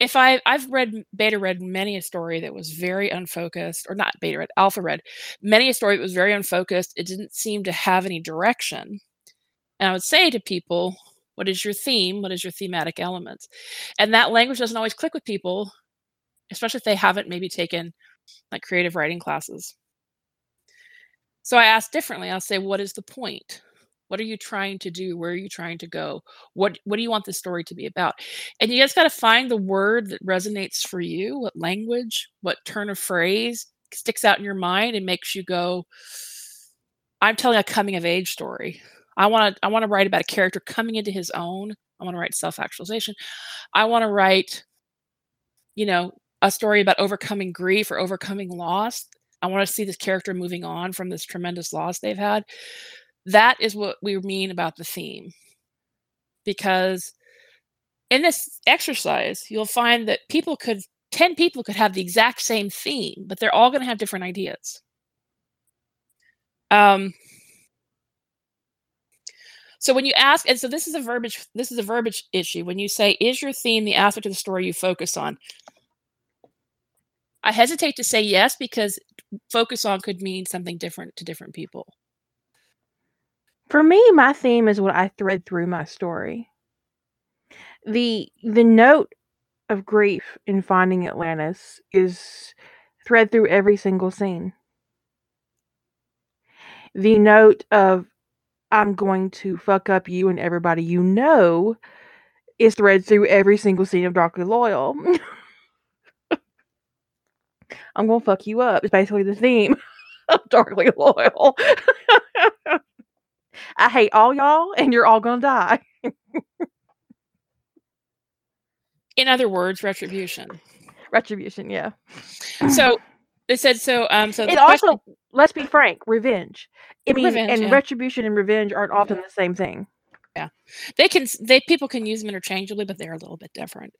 if I I've read beta read many a story that was very unfocused, or not beta read, alpha read many a story that was very unfocused. It didn't seem to have any direction. And I would say to people, what is your theme? What is your thematic elements? And that language doesn't always click with people, especially if they haven't maybe taken like creative writing classes. So I ask differently. I'll say, what is the point? What are you trying to do? Where are you trying to go? What what do you want the story to be about? And you guys got to find the word that resonates for you, what language, what turn of phrase sticks out in your mind and makes you go, I'm telling a coming of age story. I want to I want to write about a character coming into his own. I want to write self-actualization. I want to write you know, a story about overcoming grief or overcoming loss. I want to see this character moving on from this tremendous loss they've had. That is what we mean about the theme. Because in this exercise, you'll find that people could 10 people could have the exact same theme, but they're all going to have different ideas. Um, so when you ask, and so this is a verbiage, this is a verbiage issue. When you say, is your theme the aspect of the story you focus on? I hesitate to say yes because focus on could mean something different to different people. For me, my theme is what I thread through my story. The the note of grief in finding Atlantis is thread through every single scene. The note of I'm going to fuck up you and everybody you know is thread through every single scene of Darkly Loyal. I'm gonna fuck you up. It's basically the theme of Darkly Loyal. I hate all y'all, and you're all gonna die. In other words, retribution. Retribution, yeah. So They said so. Um, so It the question, also, let's be frank, revenge. I mean, Revenge, and yeah. retribution and revenge aren't often the same thing. They can they people can use them interchangeably, but they're a little bit different.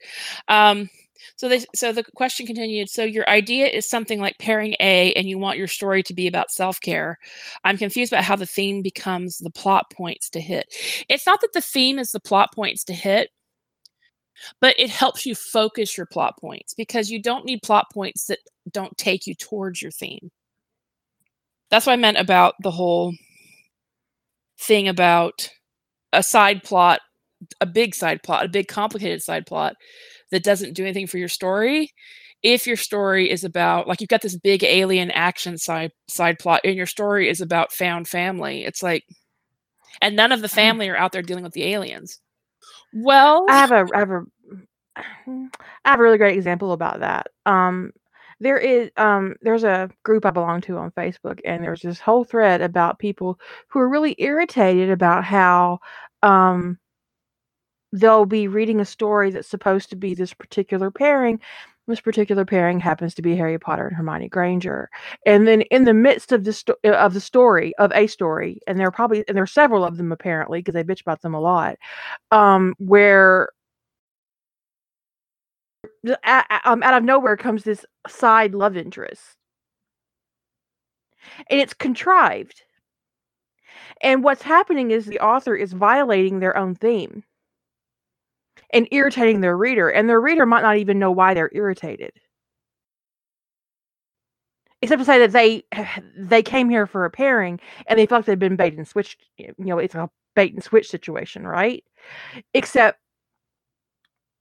Um, so they so the question continued. So your idea is something like pairing A, and you want your story to be about self care. I'm confused about how the theme becomes the plot points to hit. It's not that the theme is the plot points to hit, but it helps you focus your plot points because you don't need plot points that don't take you towards your theme. That's what I meant about the whole thing about a side plot, a big side plot, a big complicated side plot that doesn't do anything for your story. If your story is about like you've got this big alien action side side plot and your story is about found family, it's like and none of the family are out there dealing with the aliens. Well, I have a I have a I have a really great example about that. Um, there is um there's a group I belong to on Facebook, and there's this whole thread about people who are really irritated about how um they'll be reading a story that's supposed to be this particular pairing. This particular pairing happens to be Harry Potter and Hermione Granger, and then in the midst of the sto- of the story of a story, and there are probably and there are several of them apparently because they bitch about them a lot, um, where um, out of nowhere comes this side love interest. And it's contrived. And what's happening is the author is violating their own theme. And irritating their reader and their reader might not even know why they're irritated. Except to say that they they came here for a pairing and they felt they'd been bait and switched you know it's a bait and switch situation right? Except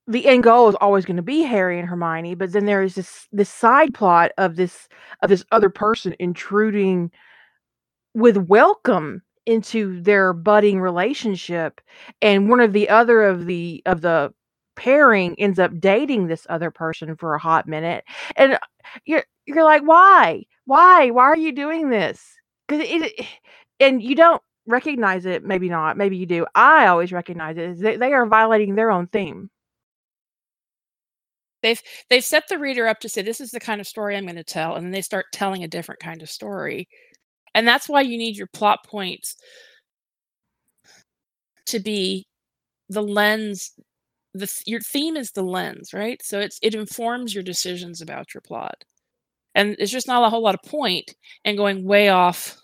the end goal is always going to be Harry and Hermione, but then there is this this side plot of this of this other person intruding with welcome into their budding relationship, and one of the other of the of the pairing ends up dating this other person for a hot minute, and uh, you're you're like, why, why, why are you doing this? Because it, and you don't recognize it. Maybe not. Maybe you do. I always recognize it. They, they are violating their own theme. They've they've set the reader up to say this is the kind of story I'm going to tell, and then they start telling a different kind of story, and that's why you need your plot points to be the lens. The your theme is the lens, right? So it's it informs your decisions about your plot, and it's just not a whole lot of point in going way off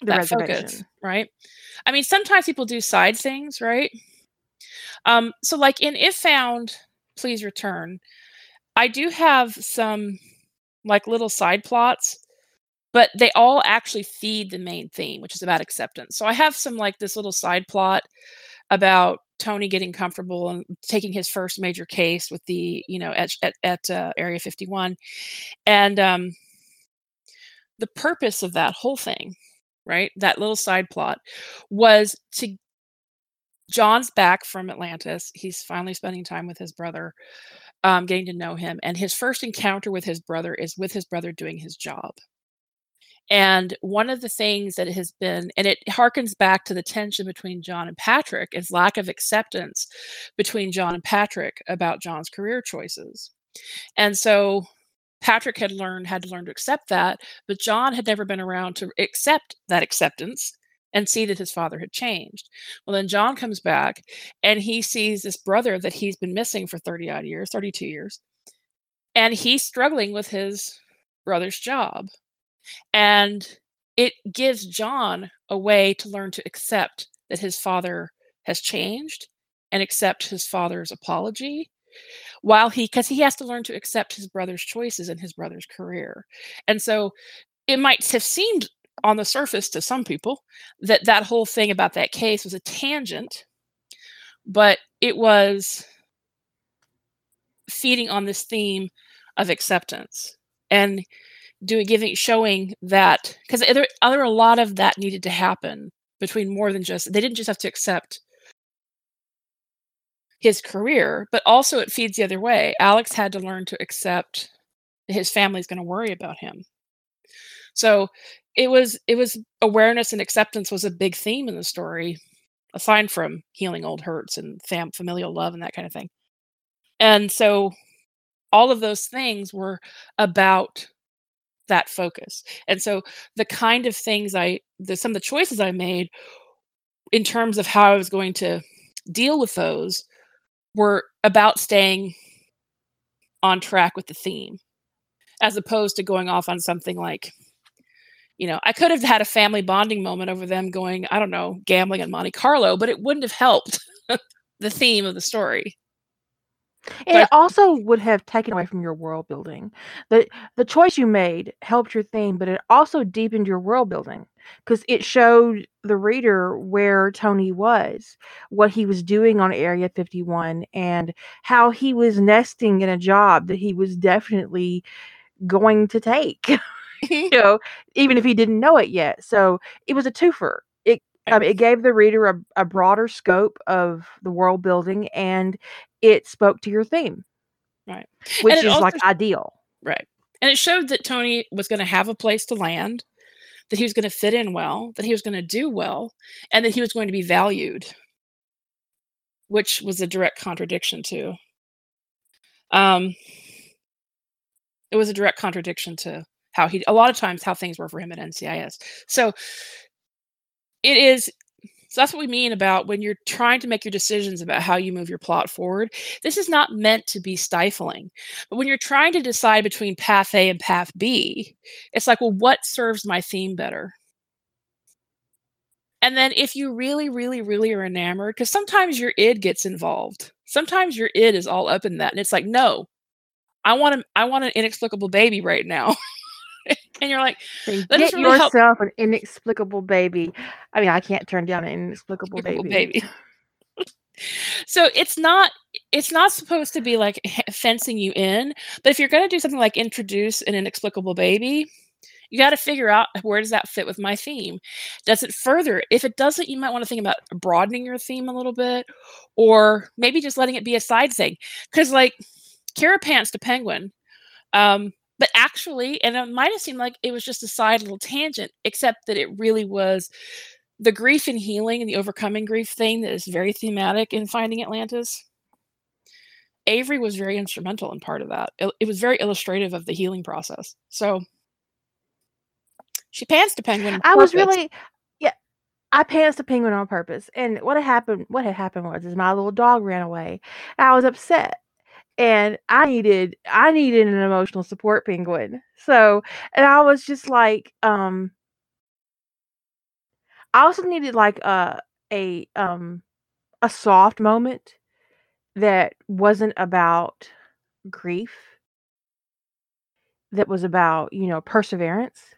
The that focus, right? I mean, sometimes people do side things, right? Um, so like in If Found, Please Return, I do have some like little side plots, but they all actually feed the main theme, which is about acceptance. So I have some like this little side plot about Tony getting comfortable and taking his first major case with the, you know, at at, at uh, Area 51, and um, the purpose of that whole thing, right? That little side plot was to John's back from Atlantis. He's finally spending time with his brother, um, getting to know him. And his first encounter with his brother is with his brother doing his job. And one of the things that has been, and it harkens back to the tension between John and Patrick, is lack of acceptance between John and Patrick about John's career choices. And so Patrick had learned had to learn to accept that, but John had never been around to accept that acceptance and see that his father had changed. Well, then John comes back and he sees this brother that he's been missing for 30 odd years, 32 years, and he's struggling with his brother's job. And it gives John a way to learn to accept that his father has changed and accept his father's apology while he because he has to learn to accept his brother's choices and his brother's career and so it might have seemed on the surface to some people that that whole thing about that case was a tangent but it was feeding on this theme of acceptance and doing giving showing that because there, there a lot of that needed to happen between more than just they didn't just have to accept his career but also it feeds the other way. Alex had to learn to accept his family's going to worry about him so it was it was awareness and acceptance was a big theme in the story aside from healing old hurts and fam- familial love and that kind of thing and so all of those things were about that focus. And so the kind of things I the some of the choices I made in terms of how I was going to deal with those were about staying on track with the theme as opposed to going off on something like you know, I could have had a family bonding moment over them going, I don't know, gambling in Monte Carlo, but it wouldn't have helped the theme of the story. It also would have taken away from your world building. The the choice you made helped your theme, but it also deepened your world building because it showed the reader where Tony was, what he was doing on Area 51, and how he was nesting in a job that he was definitely going to take. you know, even if he didn't know it yet. So it was a twofer. It um, it gave the reader a, a broader scope of the world building and it spoke to your theme. Right. Which is also, like ideal. Right. And it showed that Tony was going to have a place to land, that he was going to fit in well, that he was going to do well, and that he was going to be valued, which was a direct contradiction to. Um, it was a direct contradiction to how he a lot of times how things were for him at NCIS. So it is so that's what we mean about when you're trying to make your decisions about how you move your plot forward. This is not meant to be stifling. But when you're trying to decide between path A and path B, it's like, well, what serves my theme better? And then if you really, really, really are enamored, because sometimes your id gets involved. Sometimes your id is all up in that. And it's like, no, I want a, I want an inexplicable baby right now. and you're like, that get really yourself help. an inexplicable baby. I mean, I can't turn down an inexplicable, baby. baby. so it's not it's not supposed to be like fencing you in, but if you're going to do something like introduce an inexplicable baby, you got to figure out where does that fit with my theme does it further if it doesn't you might want to think about broadening your theme a little bit or maybe just letting it be a side thing because like kara pants to penguin um, but actually, and it might have seemed like it was just a side little tangent, except that it really was the grief and healing and the overcoming grief thing that is very thematic in Finding Atlantis. Avery was very instrumental in part of that. It, it was very illustrative of the healing process. So she pants to penguin. I was really, yeah, I pants to penguin on purpose. And what had happened? What had happened was, is my little dog ran away. I was upset and I needed I needed an emotional support penguin. So, and I was just like, um, I also needed like a a um a soft moment that wasn't about grief that was about you know perseverance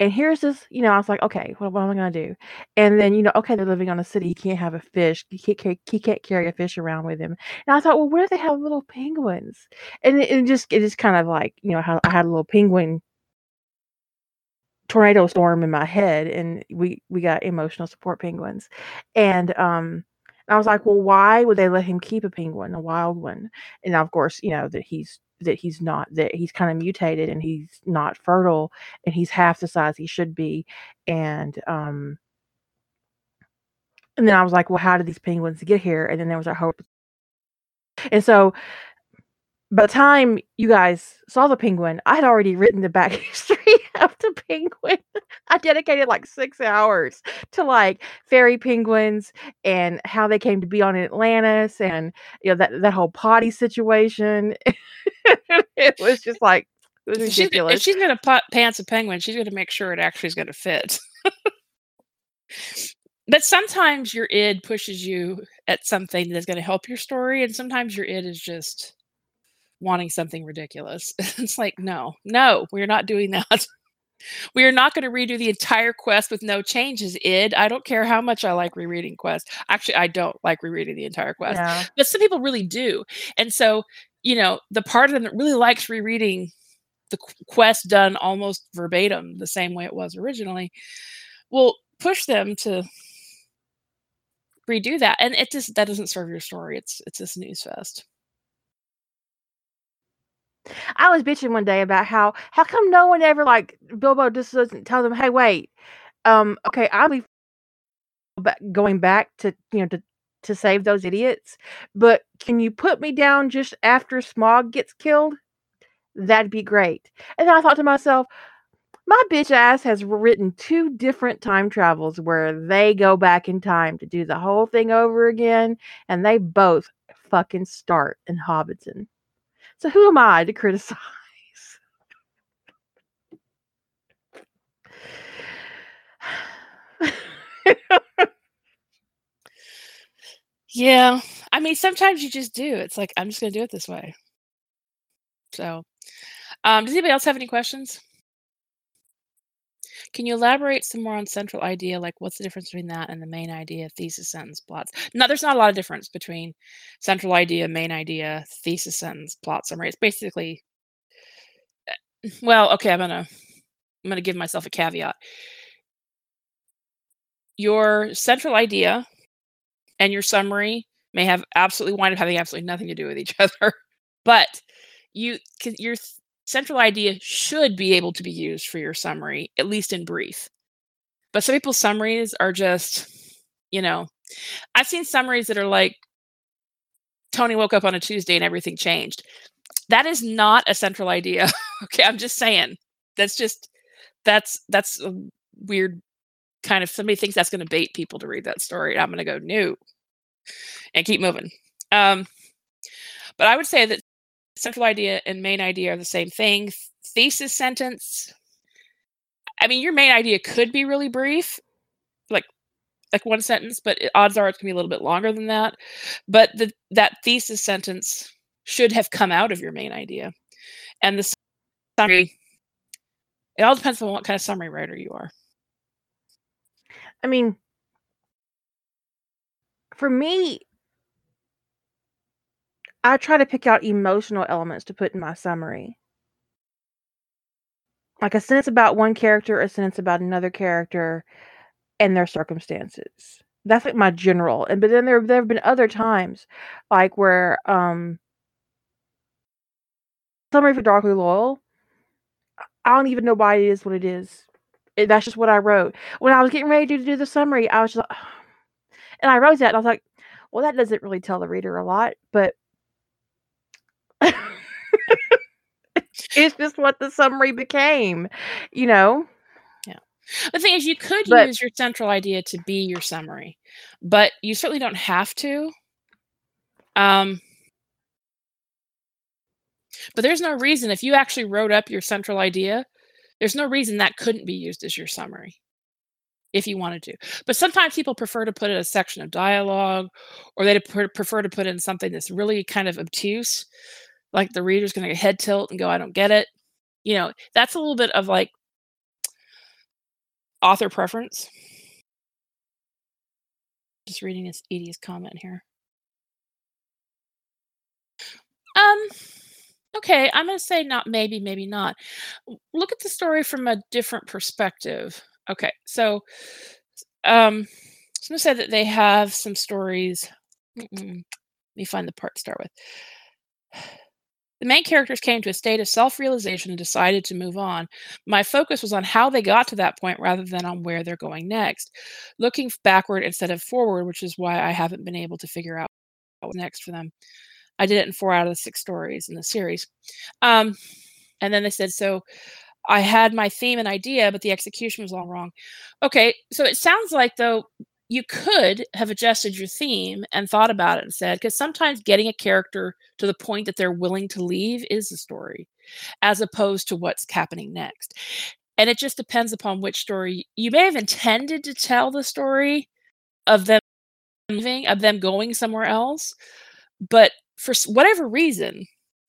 and here's this, you know, I was like, okay, what, what am I gonna do? And then, you know, okay, they're living on a city. He can't have a fish. You can't, he can't carry a fish around with him. And I thought, well, where do they have little penguins? And it, it just, it just kind of like, you know, I had a little penguin tornado storm in my head, and we we got emotional support penguins, and um. I was like, well, why would they let him keep a penguin, a wild one? And of course, you know that he's that he's not that he's kind of mutated and he's not fertile and he's half the size he should be and um and then I was like, well, how did these penguins get here? And then there was a hope. And so by the time you guys saw the penguin, I had already written the back history the penguin. I dedicated like six hours to like fairy penguins and how they came to be on Atlantis and you know that that whole potty situation. it was just like it was ridiculous. She's, if she's gonna put pants a penguin, she's gonna make sure it actually is gonna fit. but sometimes your id pushes you at something that's going to help your story and sometimes your id is just wanting something ridiculous. it's like, no, no, we're not doing that. We are not going to redo the entire quest with no changes, id. I don't care how much I like rereading quest. Actually, I don't like rereading the entire quest. Yeah. But some people really do. And so, you know, the part of them that really likes rereading the quest done almost verbatim the same way it was originally will push them to redo that and it just that doesn't serve your story it's it's this news fest I was bitching one day about how how come no one ever like Bilbo just doesn't tell them, hey, wait, um, okay, I'll be going back to you know to to save those idiots, but can you put me down just after Smaug gets killed? that'd be great. And I thought to myself, my bitch ass has written two different time travels where they go back in time to do the whole thing over again, and they both fucking start in Hobbiton. So who am I to criticize? Yeah. I mean, sometimes you just do. It's like, I'm just gonna do it this way. So, um, does anybody else have any questions? Can you elaborate some more on central idea? Like, what's the difference between that and the main idea, thesis, sentence, plots? No, there's not a lot of difference between central idea, main idea, thesis, sentence, plot summary. It's basically, eh, well, okay, I'm gonna I'm gonna give myself a caveat. Your central idea and your summary may have absolutely wind up having absolutely nothing to do with each other, but you your central idea should be able to be used for your summary, at least in brief. But some people's summaries are just, you know, I've seen summaries that are like, Tony woke up on a Tuesday and everything changed. That is not a central idea. okay, I'm just saying. That's just that's that's a weird kind of somebody thinks that's going to bait people to read that story. I'm going to go new and keep moving. Um, but I would say that central idea and main idea are the same thing. Thesis sentence. I mean, your main idea could be really brief, like like one sentence, but odds are it's gonna be a little bit longer than that. But the, that thesis sentence should have come out of your main idea, and the summary. It all depends on what kind of summary writer you are. I mean, for me, I try to pick out emotional elements to put in my summary. Like a sentence about one character, a sentence about another character, and their circumstances. That's like my general. And but then there there have been other times, like where um summary for Darkly Loyal. I don't even know why it is what it is. It, that's just what I wrote. When I was getting ready to do the summary, I was just like, and I wrote that, and I was like, well, that doesn't really tell the reader a lot, but it's just what the summary became, you know? Yeah. The thing is, you could But use your central idea to be your summary, but you certainly don't have to. Um but there's no reason if you actually wrote up your central idea, there's no reason that couldn't be used as your summary if you wanted to. But sometimes people prefer to put in a section of dialogue or they prefer to put in something that's really kind of obtuse like the reader's going to head tilt and go, I don't get it. You know, that's a little bit of like author preference. Just reading this Edie's comment here. Um, okay, I'm going to say not maybe, maybe not. Look at the story from a different perspective. Okay, so um, I'm going to say that they have some stories. Mm-mm. Let me find the part to start with. The main characters came to a state of self realization and decided to move on. My focus was on how they got to that point rather than on where they're going next. Looking backward instead of forward, which is why I haven't been able to figure out what's next for them. I did it in four out of the six stories in the series. Um, and then they said, so I had my theme and idea, but the execution was all wrong. Okay, so it sounds like though you could have adjusted your theme and thought about it and said, because sometimes getting a character to the point that they're willing to leave is the story, as opposed to what's happening next. And it just depends upon which story you may have intended to tell the story of them leaving, of them going somewhere else. But for whatever reason,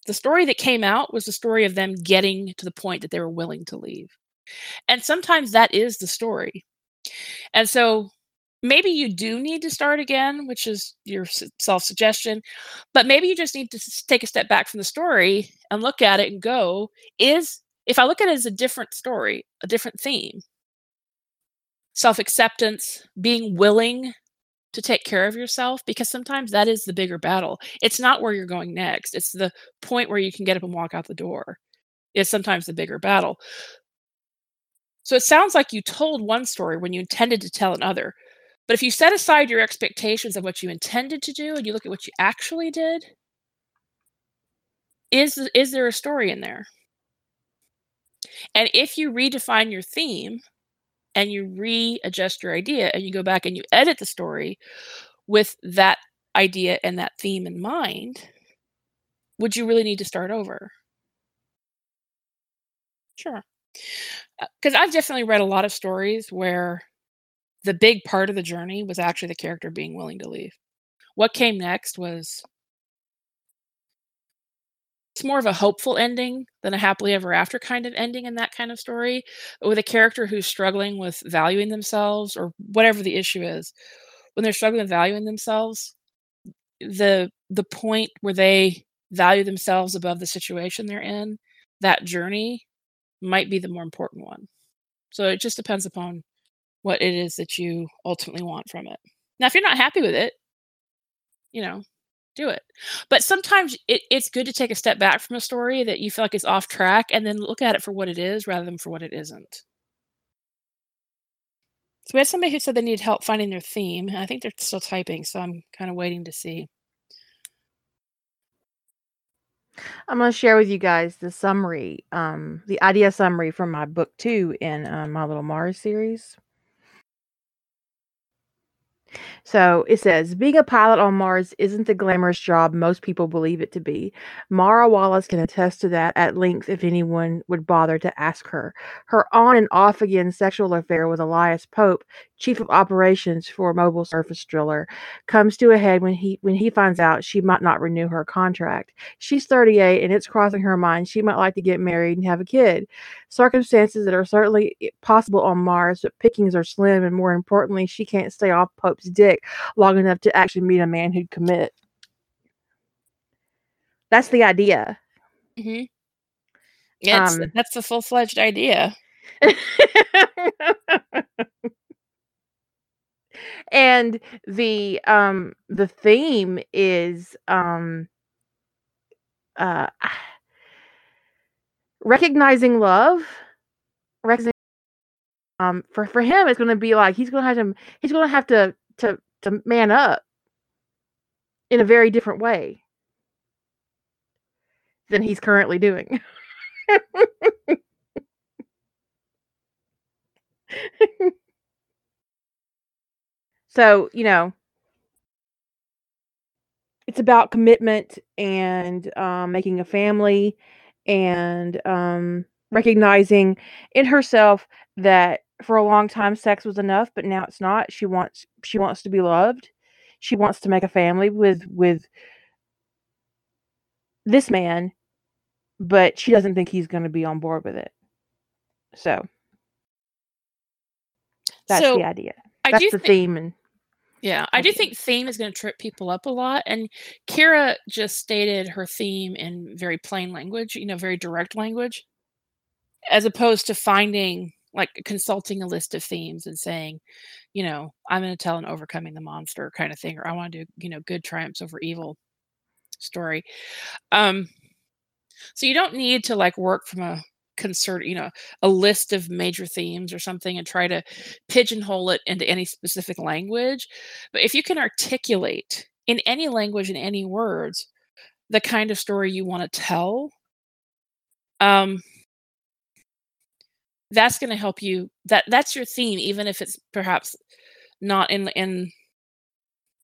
the story that came out was the story of them getting to the point that they were willing to leave. And sometimes that is the story. And so maybe you do need to start again, which is your self suggestion, but maybe you just need to take a step back from the story and look at it and go, is if I look at it as a different story, a different theme, self acceptance, being willing to take care of yourself, because sometimes that is the bigger battle. It's not where you're going next, it's the point where you can get up and walk out the door, is sometimes the bigger battle. So it sounds like you told one story when you intended to tell another. But if you set aside your expectations of what you intended to do and you look at what you actually did, is is there a story in there? And if you redefine your theme and you readjust your idea and you go back and you edit the story with that idea and that theme in mind, would you really need to start over? Sure. Uh, because I've definitely read a lot of stories where the big part of the journey was actually the character being willing to leave. What came next was it's more of a hopeful ending than a happily ever after kind of ending in that kind of story, with a character who's struggling with valuing themselves or whatever the issue is. When they're struggling with valuing themselves, the the point where they value themselves above the situation they're in, that journey might be the more important one. So it just depends upon what it is that you ultimately want from it. Now, if you're not happy with it, you know, do it. But sometimes it, it's good to take a step back from a story that you feel like is off track and then look at it for what it is rather than for what it isn't. So we had somebody who said they needed help finding their theme. I think they're still typing, so I'm kind of waiting to see. I'm going to share with you guys the summary, um, the idea summary from my book two in uh, my little Mars series. So it says, being a pilot on Mars isn't the glamorous job most people believe it to be. Mara Wallace can attest to that at length if anyone would bother to ask her. Her on and off again sexual affair with Elias Pope, chief of operations for a mobile surface driller, comes to a head when he when he finds out she might not renew her contract. She's 38 and it's crossing her mind she might like to get married and have a kid. Circumstances that are certainly possible on Mars, but pickings are slim and more importantly, she can't stay off Pope's dick long enough to actually meet a man who'd commit. That's the idea. Mm-hmm. Yeah, um, that's the full fledged idea. and the um the theme is um uh recognizing love recognizing um for for him it's going to be like he's going to have to he's going to have to to to man up in a very different way than he's currently doing so, you know, it's about commitment and um, making a family and um, recognizing in herself that for a long time sex was enough but now it's not. She wants she wants to be loved. She wants to make a family with with this man but she doesn't think he's going to be on board with it. So that's so the idea. That's the think, theme and yeah, I do think theme is going to trip people up a lot. And Kira just stated her theme in very plain language, you know, very direct language, as opposed to finding like consulting a list of themes and saying, you know, I'm going to tell an overcoming the monster kind of thing, or I want to do, you know, good triumphs over evil story. Um, so you don't need to like work from a concert, you know, a list of major themes or something and try to pigeonhole it into any specific language. But if you can articulate in any language in any words the kind of story you want to tell, um, that's going to help you. That that's your theme, even if it's perhaps not in in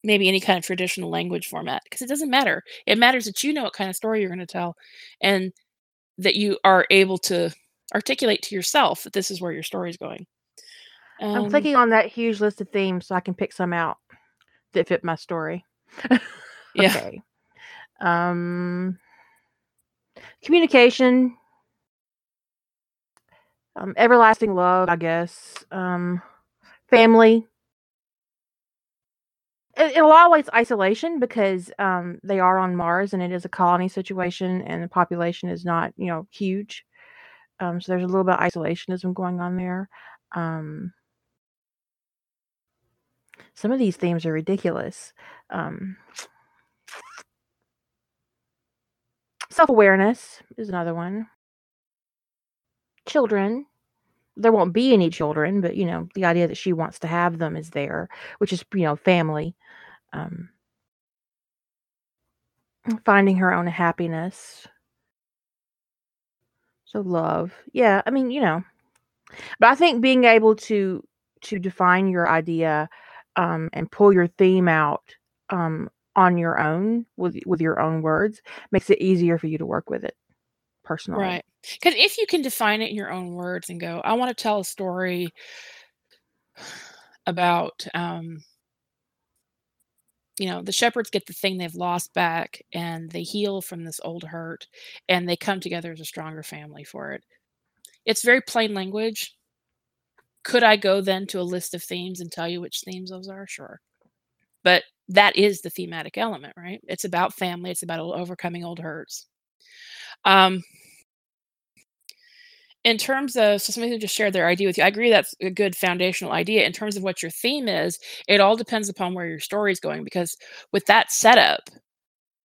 maybe any kind of traditional language format because it doesn't matter it matters that you know what kind of story you're going to tell and that you are able to articulate to yourself that this is where your story is going. Um, I'm clicking on that huge list of themes so I can pick some out that fit my story. yeah. Um, communication, um, everlasting love, I guess. Um, family, in a lot of ways isolation because um, they are on Mars and it is a colony situation and the population is not you know huge. Um, so there's a little bit of isolationism going on there. Um, some of these themes are ridiculous. Um, Self awareness is another one. Children. There won't be any children, but you know, the idea that she wants to have them is there, which is, you know, family um, finding her own happiness. So love. Yeah, I mean, you know. But I think being able to to define your idea um, and pull your theme out um, on your own with with your own words makes it easier for you to work with it personally. Right. Because if you can define it in your own words and go, I want to tell a story about, um, you know, the Sheppards get the thing they've lost back and they heal from this old hurt and they come together as a stronger family for it. It's very plain language. Could I go then to a list of themes and tell you which themes those are? Sure. But that is the thematic element, right? It's about family, it's about overcoming old hurts. Um, in terms of so somebody who just shared their idea with you, I agree that's a good foundational idea. In terms of what your theme is, it all depends upon where your story is going because with that setup,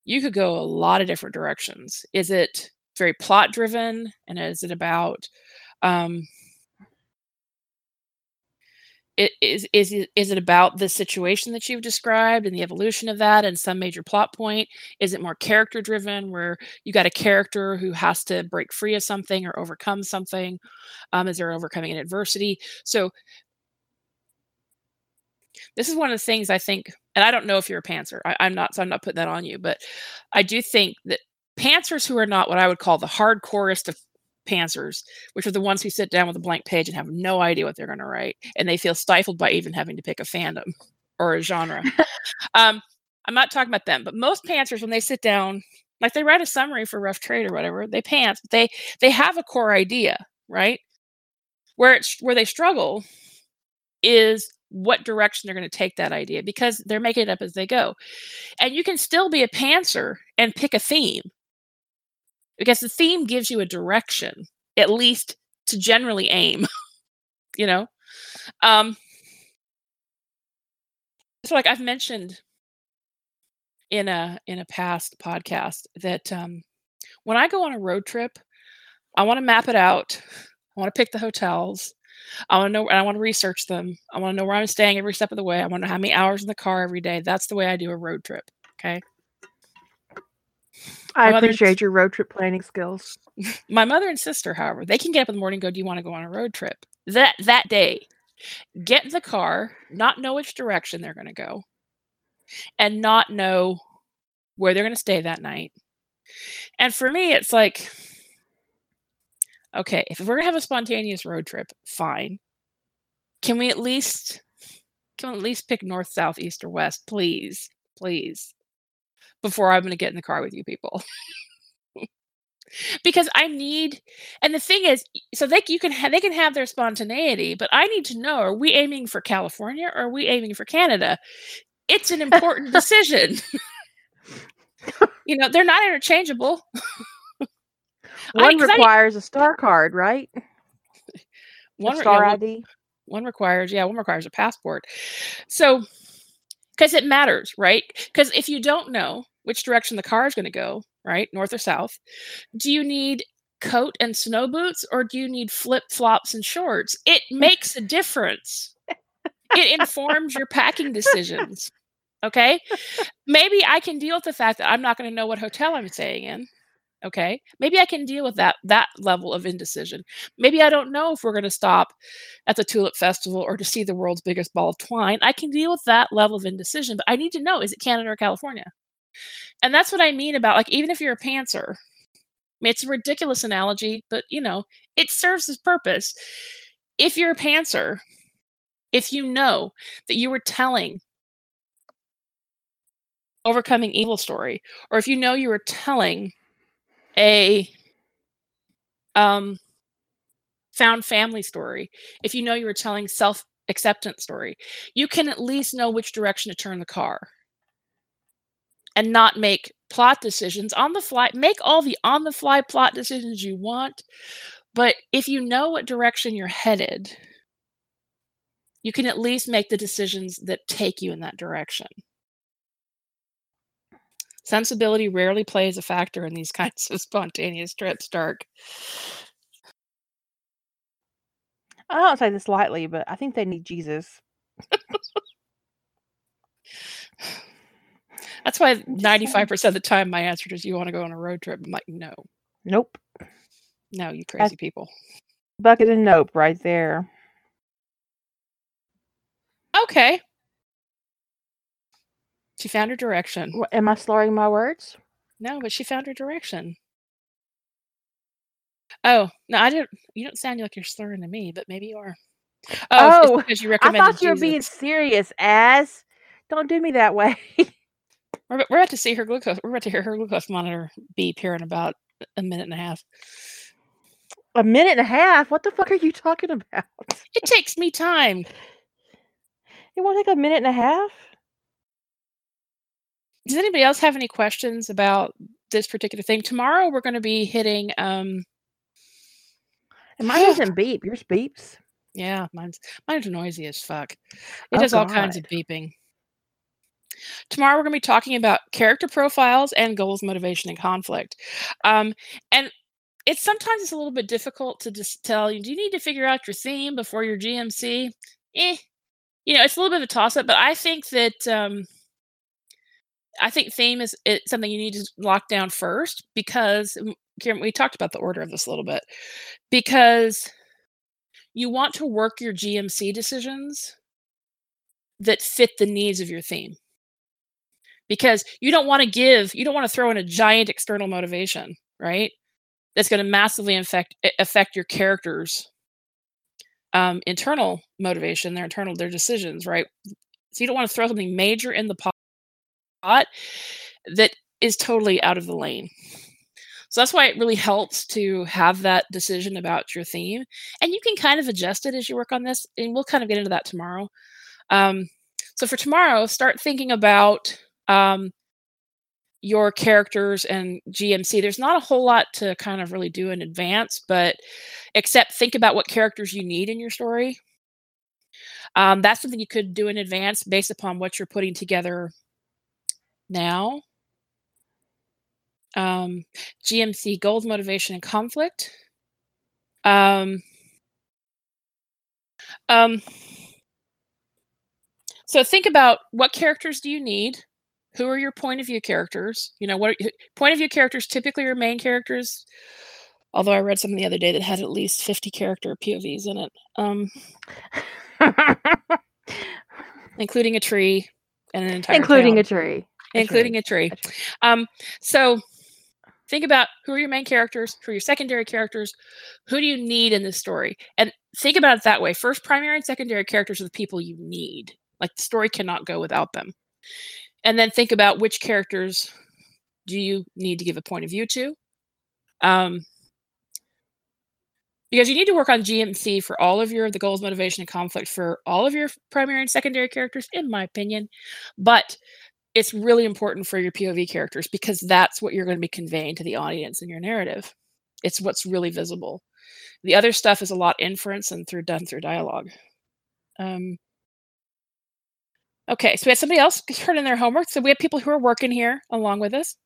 you could go a lot of different directions. Is it very plot driven and is it about um is is is it about the situation that you've described and the evolution of that and some major plot point? Is it more character driven where you got a character who has to break free of something or overcome something? Um, is there overcoming an adversity? So this is one of the things i think and i don't know if you're a pantser I, i'm not so i'm not putting that on you but i do think that pantsers who are not what i would call the hardcorest of pantsers, which are the ones who sit down with a blank page and have no idea what they're going to write, and they feel stifled by even having to pick a fandom or a genre. um, I'm not talking about them, but most pantsers, when they sit down, like they write a summary for Rough Trade or whatever, they pants, but they they have a core idea, right? Where it's where they struggle is what direction they're going to take that idea because they're making it up as they go. And you can still be a pantser and pick a theme because the theme gives you a direction, at least to generally aim, you know? Um, so like I've mentioned in a in a past podcast that um, when I go on a road trip, I want to map it out. I want to pick the hotels. I want to know. I want to research them. I want to know where I'm staying every step of the way. I want to know how many hours in the car every day. That's the way I do a road trip. Okay. I appreciate your road trip planning skills. My mother and sister, however, they can get up in the morning and go, Do you want to go on a road trip? That that day, get in the car, not know which direction they're going to go, and not know where they're going to stay that night. And for me, it's like, okay, if we're going to have a spontaneous road trip, fine. Can we at least can we at least pick north, south, east, or west, please? Please before I'm going to get in the car with you people. because I need and the thing is so they you can ha- they can have their spontaneity but I need to know are we aiming for California or are we aiming for Canada? It's an important decision. You know they're not interchangeable. One I, requires I, a star card right? One a star yeah, ID one requires yeah one requires a passport. So because it matters, right? Because if you don't know which direction the car is going to go, right, north or south, do you need coat and snow boots or do you need flip flops and shorts? It makes a difference. it informs your packing decisions. Okay. Maybe I can deal with the fact that I'm not going to know what hotel I'm staying in okay? Maybe i can deal with that that level of indecision. Maybe i don't know if we're going to stop at the tulip festival or to see the world's biggest ball of twine. I can deal with that level of indecision but i need to know is it canada or california? And that's what i mean about like even if you're a pantser it's a ridiculous analogy but you know it serves its purpose. If you're a pantser if you know that you were telling overcoming evil story or if you know you were telling a um, found family story, if you know you were telling self acceptance story, you can at least know which direction to turn the car and not make plot decisions on the fly. Make all the on the fly plot decisions you want, but if you know what direction you're headed, you can at least make the decisions that take you in that direction. Sensibility rarely plays a factor in these kinds of spontaneous trips, Dark. I don't say this lightly, but I think they need Jesus. That's why 95% of the time my answer is you want to go on a road trip. I'm like, no. Nope. No, you crazy people. Bucket and nope right there. Okay. She found her direction. Wha- Am I slurring my words? No, but she found her direction. Oh, no, I didn't. You don't sound like you're slurring to me, but maybe you are. Oh, Oh, because you recommended. I thought you were being serious, as. Don't do me that way. We're, about- we're about to see her glucose. We're about to hear her glucose monitor beep here in about a minute and a half. a minute and a half? What the fuck are you talking about? It takes me time. It won't take a minute and a half? Does anybody else have any questions about this particular thing? Tomorrow we're going to be hitting. um And mine doesn't beep. Yours beeps. Yeah, mine's mine's noisy as fuck. It Oh, does all kinds of beeping. Tomorrow we're going to be talking about character profiles and goals, motivation, and conflict. Um, and it's sometimes it's a little bit difficult to just tell you. Do you need to figure out your theme before your GMC? Eh, you know, it's a little bit of a toss up. But I think that um, I think theme is it's something you need to lock down first because Karen, we talked about the order of this a little bit because you want to work your GMC decisions that fit the needs of your theme. Because you don't want to give you don't want to throw in a giant external motivation right that's going to massively affect affect your characters um, internal motivation their internal their decisions right? So you don't want to throw something major in the pot that is totally out of the lane so that's why it really helps to have that decision about your theme and you can kind of adjust it as you work on this and we'll kind of get into that tomorrow um, so for tomorrow start thinking about um, your characters and GMC. There's not a whole lot to kind of really do in advance, but except think about what characters you need in your story. Um, that's something you could do in advance based upon what you're putting together now. Um, GMC goals, motivation, and conflict. Um, um, so think about what characters do you need who are your point of view characters you know what are, point of view characters typically are main characters although i read something the other day that had at least 50 character povs in it um, including a tree and an entire Including town, a tree. A including tree. a tree. A tree. um, so think about who are your main characters who are your secondary characters who do you need in this story? And think about it that way. First primary and secondary characters are the people you need. Like the story cannot go without them. And then think about which characters do you need to give a point of view to? Um, because you need to work on gmc for all of your the goals motivation and conflict for all of your primary and secondary characters in my opinion. But it's really important for your pov characters because that's what you're going to be conveying to the audience in your narrative it's what's really visible the other stuff is a lot inference and through done through dialogue um, Okay, so we had somebody else turn in their homework. So we have people who are working here along with us.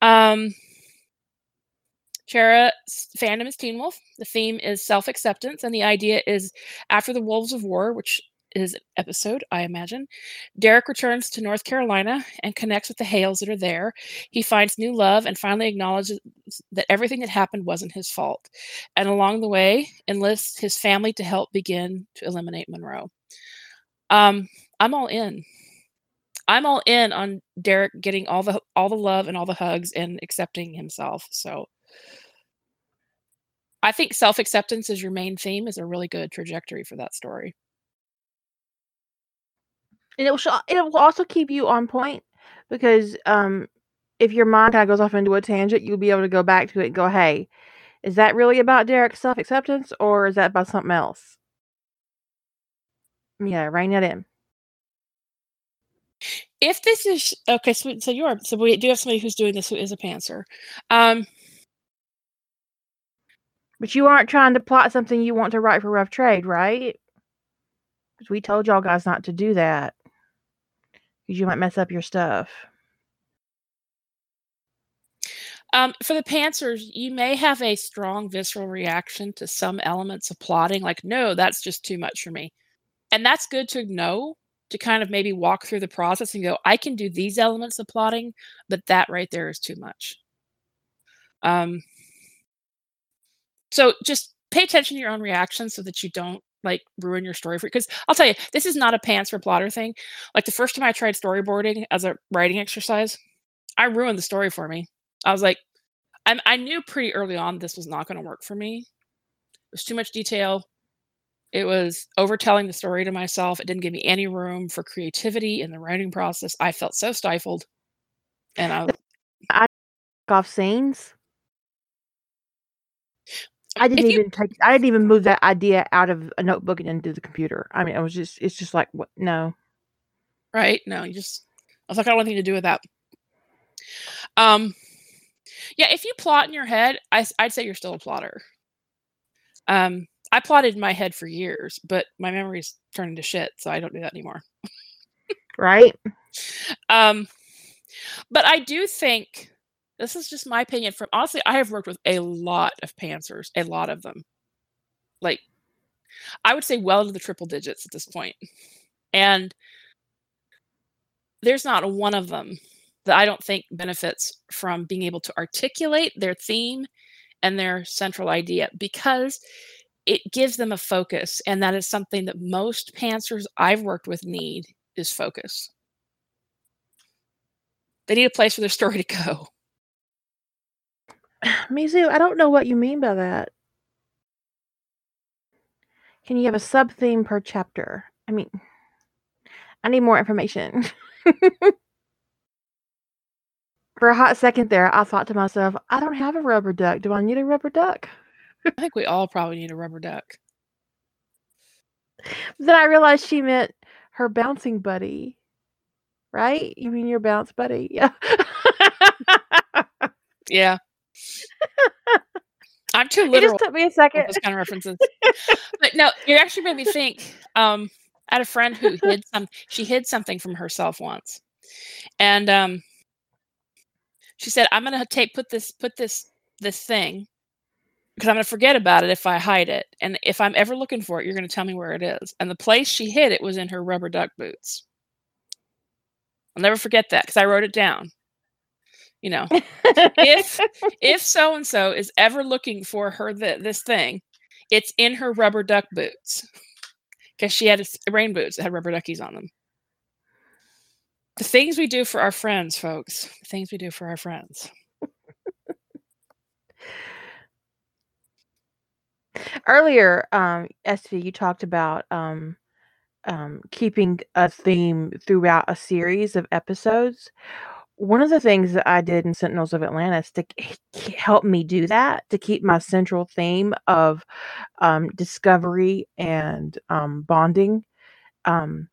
Um, Shara's fandom is Teen Wolf. The theme is self acceptance, and the idea is after the Wolves of War, which is an episode, I imagine, Derek returns to North Carolina and connects with the Hales that are there. He finds new love and finally acknowledges that everything that happened wasn't his fault. And along the way, enlists his family to help begin to eliminate Monroe. Um, I'm all in. I'm all in on Derek getting all the all the love and all the hugs and accepting himself. So I think self-acceptance as your main theme is a really good trajectory for that story. And it will, it will also keep you on point because um, if your mind kind of goes off into a tangent, you'll be able to go back to it and go, hey, is that really about Derek's self acceptance or is that about something else? Yeah, rein that in. If this is okay, so, so you are so we do have somebody who's doing this who is a pantser. Um, But you aren't trying to plot something you want to write for Rough Trade, right? Because we told y'all guys not to do that. Because you might mess up your stuff. Um, for the pantsers, you may have a strong visceral reaction to some elements of plotting, like, no, that's just too much for me. And that's good to know to kind of maybe walk through the process and go, I can do these elements of plotting, but that right there is too much. Um, So just pay attention to your own reactions so that you don't like ruin your story for because I'll tell you, this is not a pants for plotter thing. Like the first time I tried storyboarding as a writing exercise, I ruined the story for me. I was like, I, I knew pretty early on this was not going to work for me. It was too much detail. It was overtelling the story to myself. It didn't give me any room for creativity in the writing process. I felt so stifled. And I, I off scenes. I didn't If you- even take. I didn't even move that idea out of a notebook and into the computer. I mean, I was just. It's just like what? No. right? No, you just I was like, I don't want anything to do with that. Um yeah, if you plot in your head, I, I'd say you're still a plotter. Um, I plotted in my head for years, but my memory's turning to shit, so I don't do that anymore. Right. Um, but I do think this is just my opinion. From honestly, I have worked with a lot of pantsers, a lot of them. Like, I would say well into the triple digits at this point, and there's not one of them that I don't think benefits from being able to articulate their theme and their central idea because it gives them a focus, and that is something that most pantsers I've worked with need is focus. They need a place for their story to go. Mizu, I don't know what you mean by that. Can you have a sub theme per chapter? I mean, I need more information. For a hot second there, I thought to myself, I don't have a rubber duck. Do I need a rubber duck? I think we all probably need a rubber duck. Then I realized she meant her bouncing buddy. Right? You mean your bounce buddy? Yeah. Yeah. I'm too literal. it just took me a second. those kind of references. but no, you actually made me think. Um, I had a friend who hid some. She hid something from herself once, and um, she said, "I'm gonna take put this put this this thing because I'm gonna forget about it if I hide it, and if I'm ever looking for it, you're gonna tell me where it is." And the place she hid it was in her rubber duck boots. I'll never forget that because I wrote it down. You know, if if so and so is ever looking for her th- this thing, it's in her rubber duck boots because she had rain boots that had rubber duckies on them. The things we do for our friends, folks. The things we do for our friends. Earlier, um, SV, you talked about um, um, keeping a theme throughout a series of episodes. One of the things that I did in Sentinels of Atlantis to help me do that, to keep my central theme of um, discovery and um, bonding, um,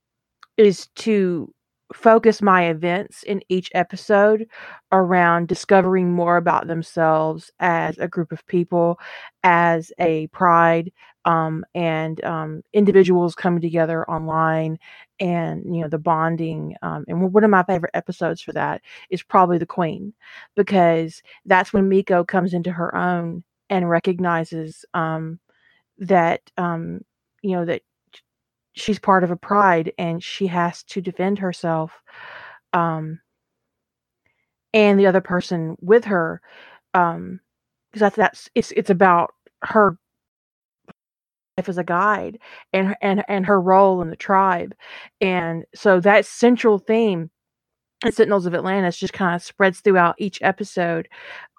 is to focus my events in each episode around discovering more about themselves as a group of people, as a pride, um, and um, individuals coming together online, and you know the bonding. Um, and one of my favorite episodes for that is probably the Queen, because that's when Miko comes into her own and recognizes um, that um, you know that she's part of a pride and she has to defend herself um and the other person with her um because that's that's it's it's about her as a guide and and and her role in the tribe and so that central theme in Sentinels of Atlantis just kind of spreads throughout each episode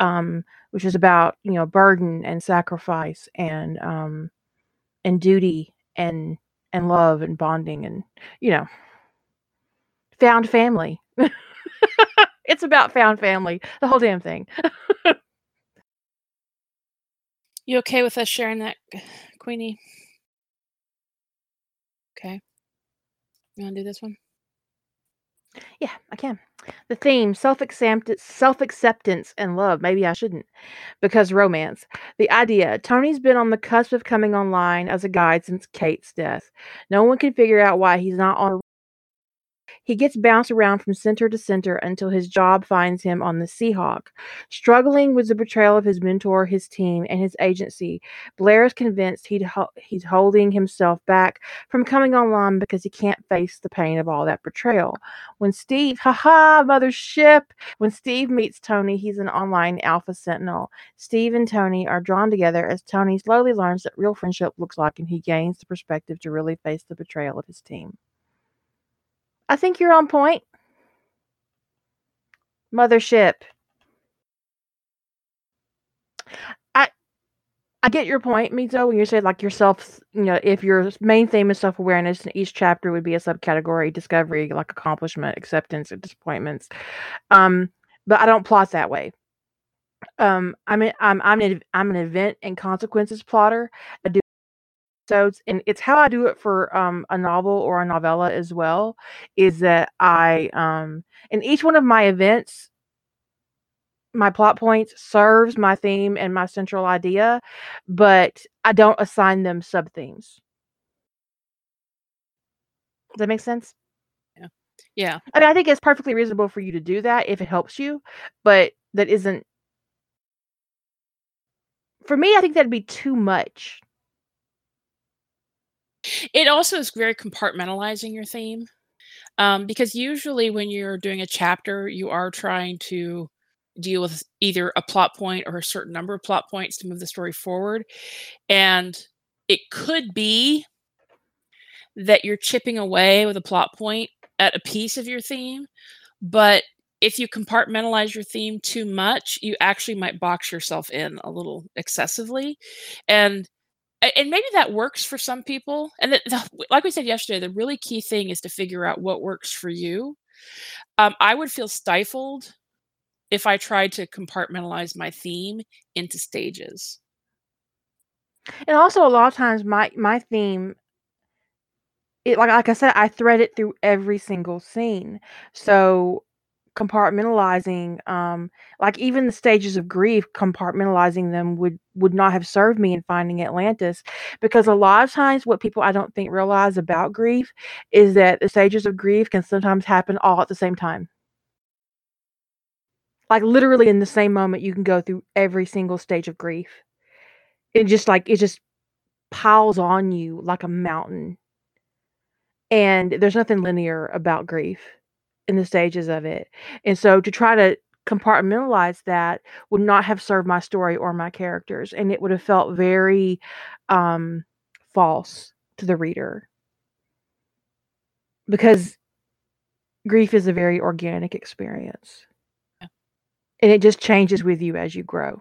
um which is about you know burden and sacrifice and um and duty and and love and bonding and you know found family. It's about found family the whole damn thing. You okay with us sharing that, Queenie? Okay. You want to do this one? yeah i can the theme self-acceptance self-acceptance and love maybe i shouldn't because romance the idea tony's been on the cusp of coming online as a guide since kate's death no one can figure out why he's not on He gets bounced around from center to center until his job finds him on the Seahawk. Struggling with the betrayal of his mentor, his team, and his agency, Blair is convinced he'd ho- he's holding himself back from coming online because he can't face the pain of all that betrayal. When Steve, haha, mothership, when Steve meets Tony, he's an online Alpha Sentinel. Steve and Tony are drawn together as Tony slowly learns that real friendship looks like and he gains the perspective to really face the betrayal of his team. I think you're on point. Mothership. I I get your point, Mizo, when you say like yourself, you know, if your main theme is self awareness, and each chapter would be a subcategory: discovery, like accomplishment, acceptance, and disappointments. Um, but I don't plot that way. Um, I'm an, I'm I'm an I'm an event and consequences plotter. I do episodes, and it's how I do it for um, a novel or a novella as well. Is that I um, in each one of my events, my plot points serves my theme and my central idea, but I don't assign them sub themes. Does that make sense? Yeah. Yeah. I mean, I think it's perfectly reasonable for you to do that if it helps you, but that isn't. For me, I think that'd be too much. It also is very compartmentalizing your theme. Um, because usually when you're doing a chapter, you are trying to deal with either a plot point or a certain number of plot points to move the story forward. And it could be that you're chipping away with a plot point at a piece of your theme, but if you compartmentalize your theme too much, you actually might box yourself in a little excessively. And and maybe that works for some people. And the, the, like we said yesterday, the really key thing is to figure out what works for you. Um, I would feel stifled if I tried to compartmentalize my theme into stages. And also, a lot of times, my my theme, it like like I said, I thread it through every single scene. So compartmentalizing um like even the stages of grief compartmentalizing them would would not have served me in finding atlantis because a lot of times what people i don't think realize about grief is that the stages of grief can sometimes happen all at the same time. Like literally in the same moment you can go through every single stage of grief. It just like it just piles on you like a mountain. And there's nothing linear about grief in the stages of it. And so to try to compartmentalize that would not have served my story or my characters and it would have felt very um false to the reader. Because grief is a very organic experience. Yeah. And it just changes with you as you grow.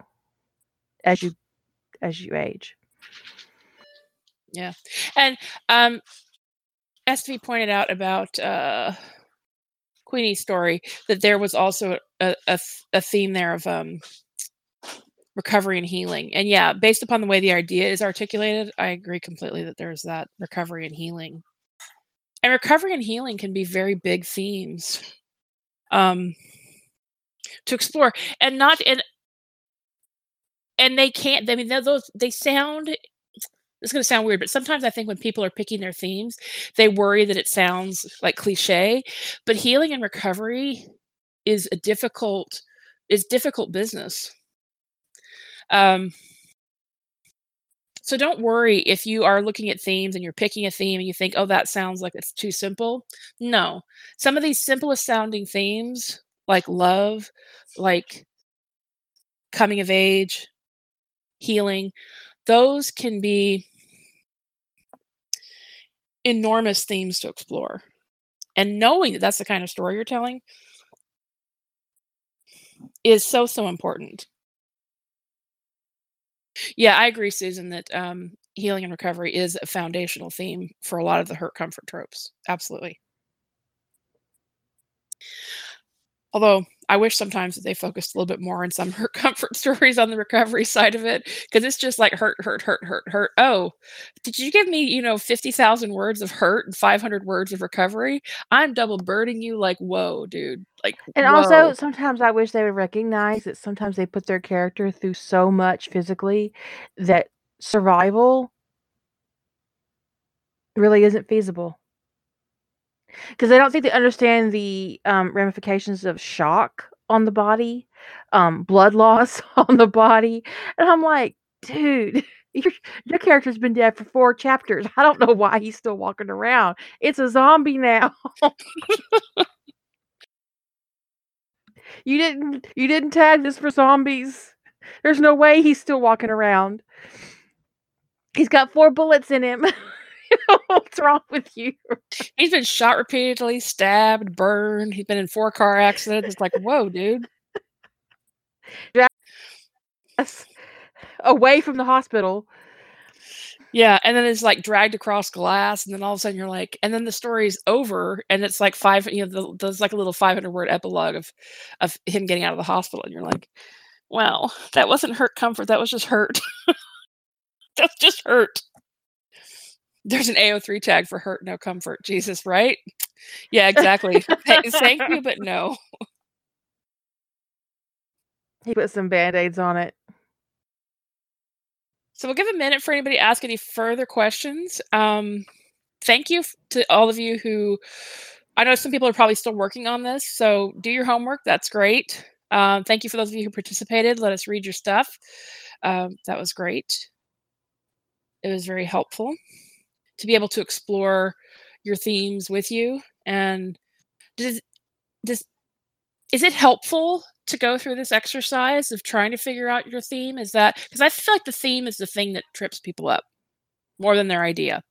As you as you age. Yeah. And um SV pointed out about uh Queenie's story that there was also a, a, a theme there of um, recovery and healing. And yeah, based upon the way the idea is articulated, I agree completely that there's that recovery and healing. And recovery and healing can be very big themes um, to explore, and not in. And they can't. I mean, those they sound it's going to sound weird, but sometimes I think when people are picking their themes, they worry that it sounds like cliche. But healing and recovery is a difficult is difficult business. Um, so don't worry if you are looking at themes and you're picking a theme and you think, "Oh, that sounds like it's too simple." No, some of these simplest sounding themes, like love, like coming of age, healing, those can be enormous themes to explore. And knowing that that's the kind of story you're telling is so, so important. Yeah, I agree, Susan, that um, healing and recovery is a foundational theme for a lot of the hurt comfort tropes. Absolutely. Although I wish sometimes that they focused a little bit more on some hurt comfort stories on the recovery side of it because it's just like hurt, hurt, hurt, hurt, hurt. Oh, did you give me, you know, 50,000 words of hurt and 500 words of recovery? I'm double birding you like, whoa, dude. Like, and whoa. also sometimes I wish they would recognize that sometimes they put their character through so much physically that survival really isn't feasible. Because they don't think they understand the um, ramifications of shock on the body, um, blood loss on the body, and I'm like, dude, your your character's been dead for four chapters. I don't know why he's still walking around. It's a zombie now. you didn't you didn't tag this for zombies. There's no way he's still walking around. He's got four bullets in him. What's wrong with you? He's been shot repeatedly, stabbed, burned. He's been in four car accidents. It's like, whoa, dude. Yes. Away from the hospital. Yeah, and then it's like dragged across glass, and then all of a sudden you're like, and then the story's over, and it's like five, you know, the, there's like a little 500 word epilogue of of him getting out of the hospital, and you're like, wow, that wasn't hurt comfort, that was just hurt. That's just hurt. There's an AO3 tag for hurt, no comfort. Jesus, right? Yeah, exactly. Thank you, but no. He put some band aids on it. So we'll give a minute for anybody to ask any further questions. Um, thank you to all of you who I know some people are probably still working on this, so do your homework. That's great. Um, thank you for those of you who participated. Let us read your stuff. Um, that was great. It was very helpful to be able to explore your themes with you. And does does is it helpful to go through this exercise of trying to figure out your theme? Is that because I feel like the theme is the thing that trips people up more than their idea.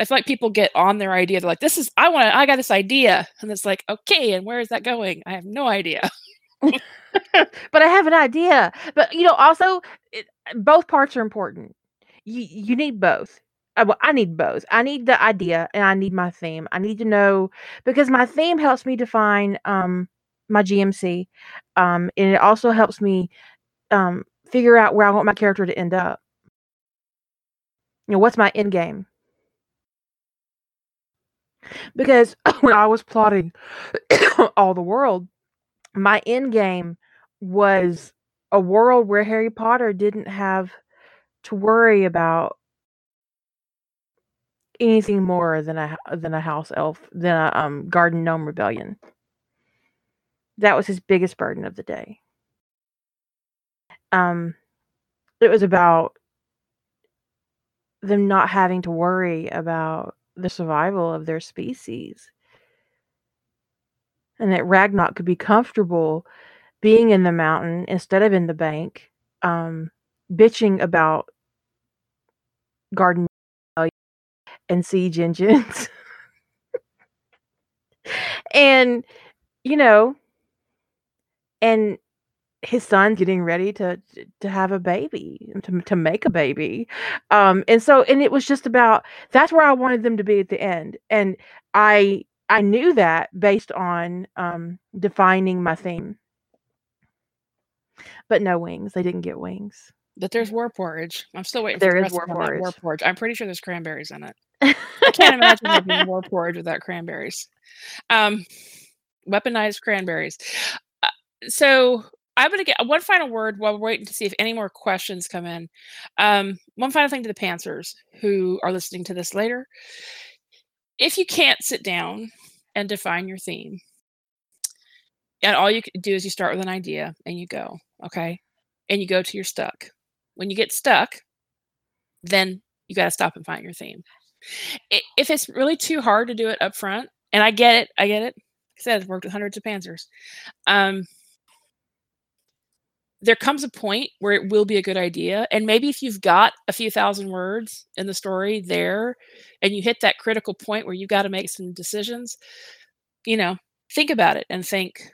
I feel like people get on their idea. They're like, "This is I want. I got this idea," and it's like, "Okay, and where is that going? I have no idea." but I have an idea. But you know, also, it, both parts are important. You you need both. I, well, I need both. I need the idea and I need my theme. I need to know because my theme helps me define um my GMC, um, and it also helps me um figure out where I want my character to end up. You know, what's my end game? Because when I was plotting all the world, my end game was a world where Harry Potter didn't have to worry about anything more than a than a house elf than a um, garden gnome rebellion. That was his biggest burden of the day. Um, it was about them not having to worry about the survival of their species, and that Ragnok could be comfortable being in the mountain instead of in the bank, um, bitching about garden and siege engines. and you know, and his son's getting ready to to have a baby to to make a baby. Um and so and it was just about that's where i wanted them to be at the end. And i i knew that based on um defining my theme. But no wings. They didn't get wings but there's war porridge i'm still waiting there for the is war porridge war porridge i'm pretty sure there's cranberries in it I can't imagine there being war porridge without cranberries. Um, weaponized cranberries. Uh, so I'm going to get one final word while we're waiting to see if any more questions come in. Um, one final thing to the Pantsers who are listening to this later. If you can't sit down and define your theme, and all you can do is you start with an idea and you go, okay? And you go to your stuck. When you get stuck, then you got to stop and find your theme if it's really too hard to do it up front, and I get it, I get it. Like I said, I've worked with hundreds of pantsers. Um, there comes a point where it will be a good idea. And maybe if you've got a few thousand words in the story there and you hit that critical point where you've got to make some decisions, you know, think about it and think,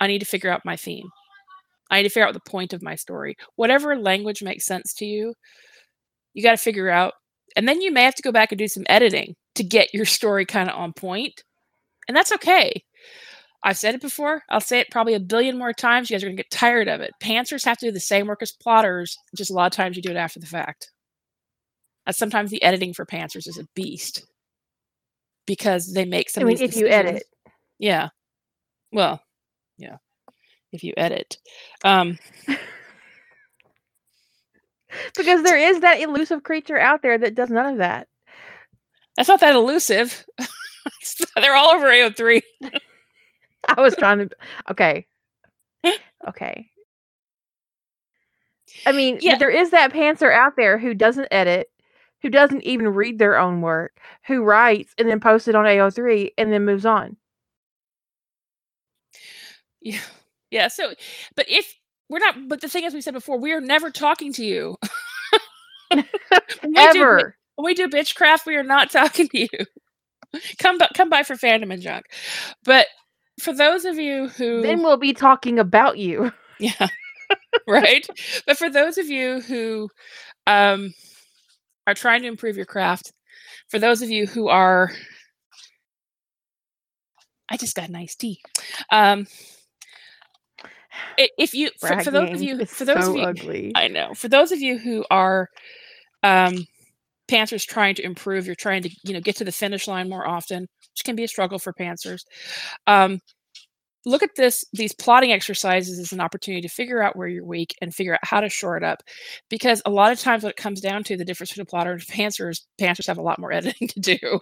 I need to figure out my theme. I need to figure out the point of my story. Whatever language makes sense to you, you got to figure out and then you may have to go back and do some editing to get your story kind of on point. And that's okay. I've said it before. I'll say it probably a billion more times. You guys are going to get tired of it. Pantsers have to do the same work as plotters, just a lot of times you do it after the fact. That's sometimes the editing for pantsers is a beast because they make some. I mean, if decisions. you edit, yeah. Well, yeah. If you edit, um, because there is that elusive creature out there that does none of that. That's not that elusive. They're all over AO3. I was trying to. Okay. Okay. I mean, Yeah. there is that pantser out there who doesn't edit, who doesn't even read their own work, who writes and then posts it on AO3 and then moves on. Yeah. Yeah. So, but if we're not, but the thing is, we said before, we are never talking to you. Do Ever. when we do bitchcraft, we are not talking to you. come, by, come by for fandom and junk. But for those of you who, Then we'll be talking about you. yeah, right. But for those of you who um, are trying to improve your craft, for those of you who are, I just got nice tea. Um, if you, for, for those of you, for those so of you, ugly. I know. For those of you who are um pantsers trying to improve, you're trying to, you know, get to the finish line more often, which can be a struggle for pantsers. Um look at this these plotting exercises as an opportunity to figure out where you're weak and figure out how to shore it up because a lot of times what it comes down to the difference between a plotter and a pantser is pantsers have a lot more editing to do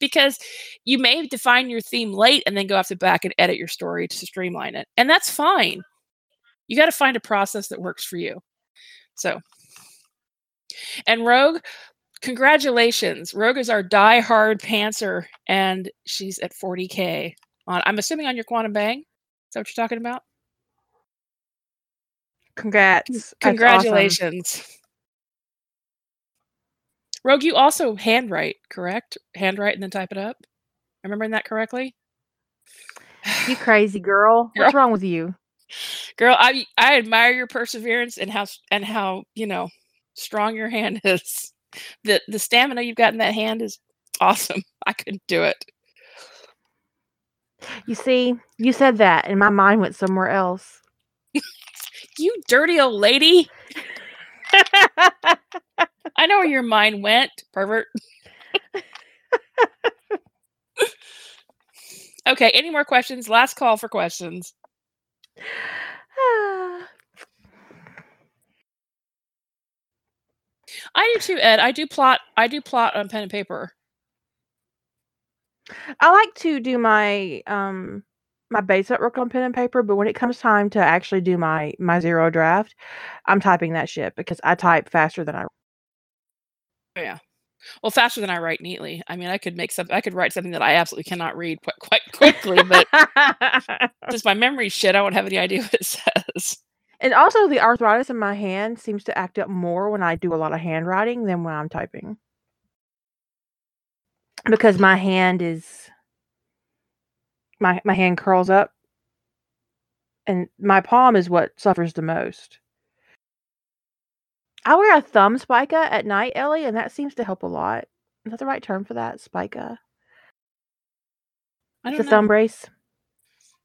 because you may define your theme late and then go off the back and edit your story to streamline it and that's fine. You got to find a process that works for you. So. And rogue congratulations. Rogue is our die-hard pantser and she's at 40k on i'm assuming on your quantum bang? Is that what you're talking about? Congrats. That's awesome. congratulations. Rogue you also handwrite correct? Handwrite and then type it up? Am I remembering that correctly? You crazy girl. What's wrong with you? girl i i admire your perseverance and how and how you know strong your hand is. The the stamina you've got in that hand is awesome. I couldn't do it You see, you said that, and my mind went somewhere else. you dirty old lady. I know where your mind went pervert. Okay any more questions? Last call for questions. I do too ed. I do plot i do plot on pen and paper I like to do my um my base up work on pen and paper, but when it comes time to actually do my my zero draft, I'm typing that shit because I type faster than I. yeah well faster than i write neatly i mean i could make some i could write something that i absolutely cannot read quite, quite quickly but since my memory shit i won't have any idea what it says and also, the arthritis in my hand seems to act up more when I do a lot of handwriting than when I'm typing. Because my hand is my my hand curls up and my palm is what suffers the most. I wear a thumb spica at night, Ellie, and that seems to help a lot. Is that the right term for that? Spica? i don't a know thumb brace.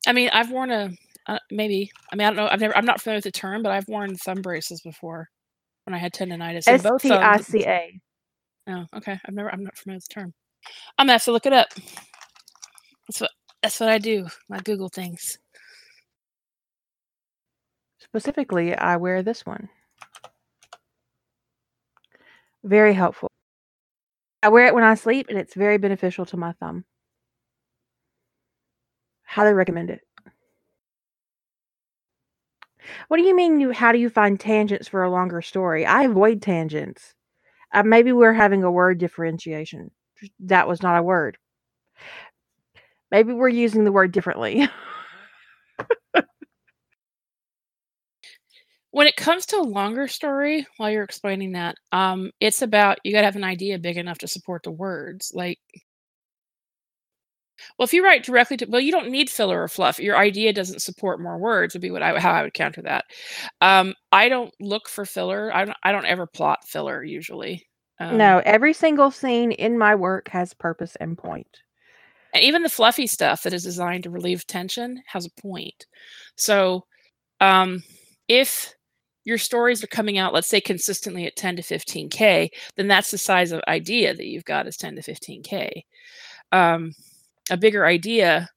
I mean, I've worn a uh, maybe. I mean, I don't know. I've never. I'm not familiar with the term, but I've worn thumb braces before when I had tendonitis. S both T I. C A. Oh, okay. I've never. I'm not familiar with the term. I'm gonna have to look it up. That's what. That's what I do. I Google things. Specifically, I wear this one. Very helpful. I wear it when I sleep, and it's very beneficial to my thumb. Highly recommend it. What do you mean? You how do you find tangents for a longer story? I avoid tangents. Uh, maybe we're having a word differentiation. That was not a word. Maybe we're using the word differently. When it comes to a longer story, while you're explaining that, um, it's about you gotta have an idea big enough to support the words. Like, well, if you write directly to, well, you don't need filler or fluff. Your idea doesn't support more words. Would be what I how I would counter that. Um, I don't look for filler. I don't. I don't ever plot filler usually. Um, no, every single scene in my work has purpose and point. and even the fluffy stuff that is designed to relieve tension has a point. So, um, if your stories are coming out, let's say consistently at 10 to 15k, then that's the size of idea that you've got is 10 to 15k. Um, a bigger idea,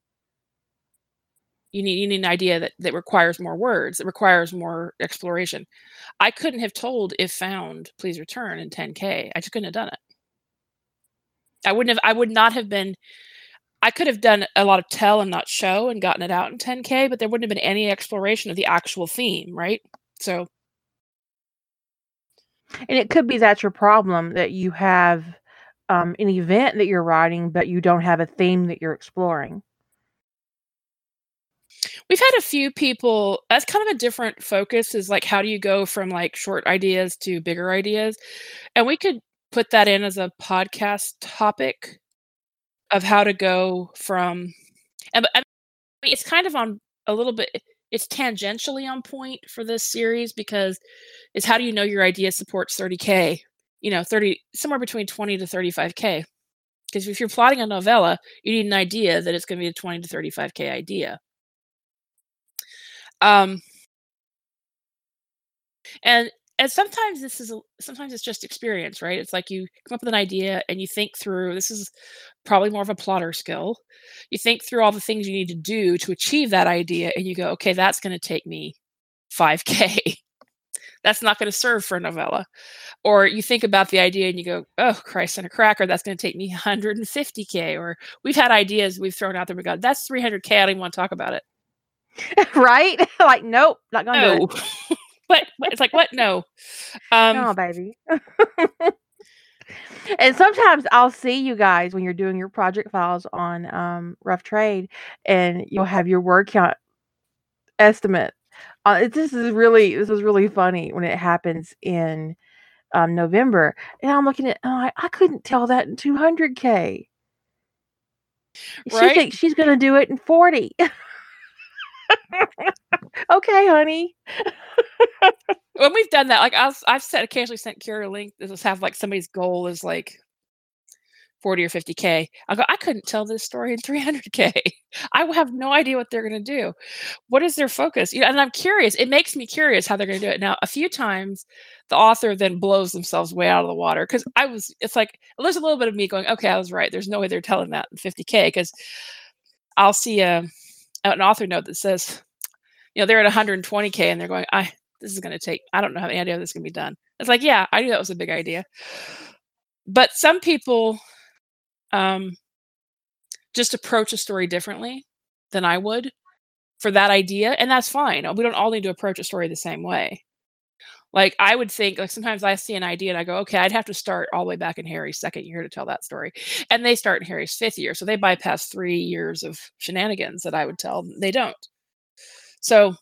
you need you need an idea that that requires more words, that requires more exploration. I couldn't have told if found, please return in 10k. I just couldn't have done it. I wouldn't have. I would not have been I could have done a lot of tell and not show and gotten it out in 10K, but there wouldn't have been any exploration of the actual theme, right? So And it could be that's your problem that you have um, an event that you're writing, but you don't have a theme that you're exploring. We've had a few people that's kind of a different focus is like how do you go from like short ideas to bigger ideas? And we could put that in as a podcast topic of how to go from and I mean, it's kind of on a little bit it's tangentially on point for this series because it's how do you know your idea supports 30k you know 30 somewhere between 20 to 35k because if you're plotting a novella you need an idea that it's going to be a 20 to 35k idea um and and sometimes this is sometimes it's just experience right? It's like you come up with an idea and you think through this is probably more of a plotter skill. You think through all the things you need to do to achieve that idea and you go okay that's going to take me 5k that's not going to serve for a novella. Or you think about the idea and you go oh christ and a cracker that's going to take me 150k or we've had ideas we've thrown out there we go that's 300k i don't even want to talk about it right? like, nope, not gonna no. do it. but it's like what? No. Um, no, baby. and sometimes I'll see you guys when you're doing your project files on um, Rough Trade, and you'll have your word count estimate. Uh, it, this is really this is really funny when it happens in um, November, and I'm looking at I'm I couldn't tell that in 200k. She thinks she's gonna do it in 40. okay, honey. when we've done that, like I've I've said occasionally sent Kira a link. This is have like somebody's goal is like 40 or 50k. I go, I couldn't tell this story in 300k. I have no idea what they're going to do. What is their focus? You know, and I'm curious. It makes me curious how they're going to do it. Now, a few times, the author then blows themselves way out of the water because I was. It's like there's a little bit of me going, okay, I was right. There's no way they're telling that in 50k because I'll see a an author note that says, you know, they're at 120k and they're going, I this is going to take. I don't know how any idea this to be done. It's like, yeah, I knew that was a big idea, but some people um, just approach a story differently than I would for that idea, and that's fine. We don't all need to approach a story the same way. Like I would think, like sometimes I see an idea and I go, okay, I'd have to start all the way back in Harry's second year to tell that story, and they start in Harry's fifth year, so they bypass three years of shenanigans that I would tell. They don't. So,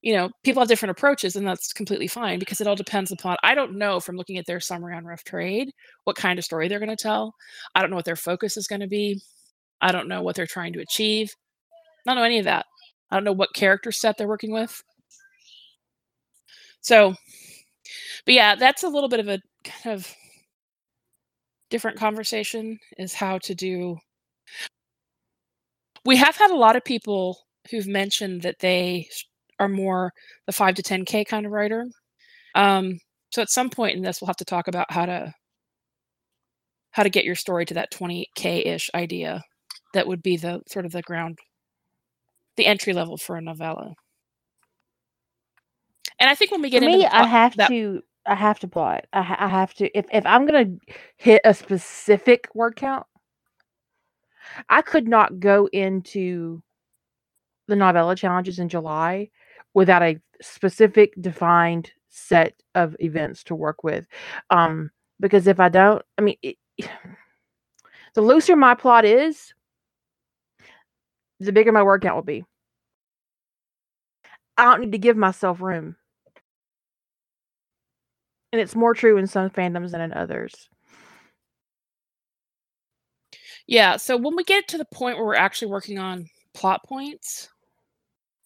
you know, people have different approaches, and that's completely fine because it all depends upon. I don't know from looking at their summary on Rough Trade what kind of story they're going to tell. I don't know what their focus is going to be. I don't know what they're trying to achieve. I don't know any of that. I don't know what character set they're working with. So, but yeah, that's a little bit of a kind of different conversation is how to do. We have had a lot of people who've mentioned that they are more the 5 to 10k kind of writer. Um, so at some point in this we'll have to talk about how to how to get your story to that 20k ish idea that would be the sort of the ground the entry level for a novella. And I think when we get For into me, the I have that to I have to plot. I, ha- I have to if if I'm gonna hit a specific word count, I could not go into the novella challenges in July without a specific defined set of events to work with. Um, because if I don't, I mean, it, the looser my plot is, the bigger my word count will be. I don't need to give myself room. And it's more true in some fandoms than in others. Yeah, so when we get to the point where we're actually working on plot points,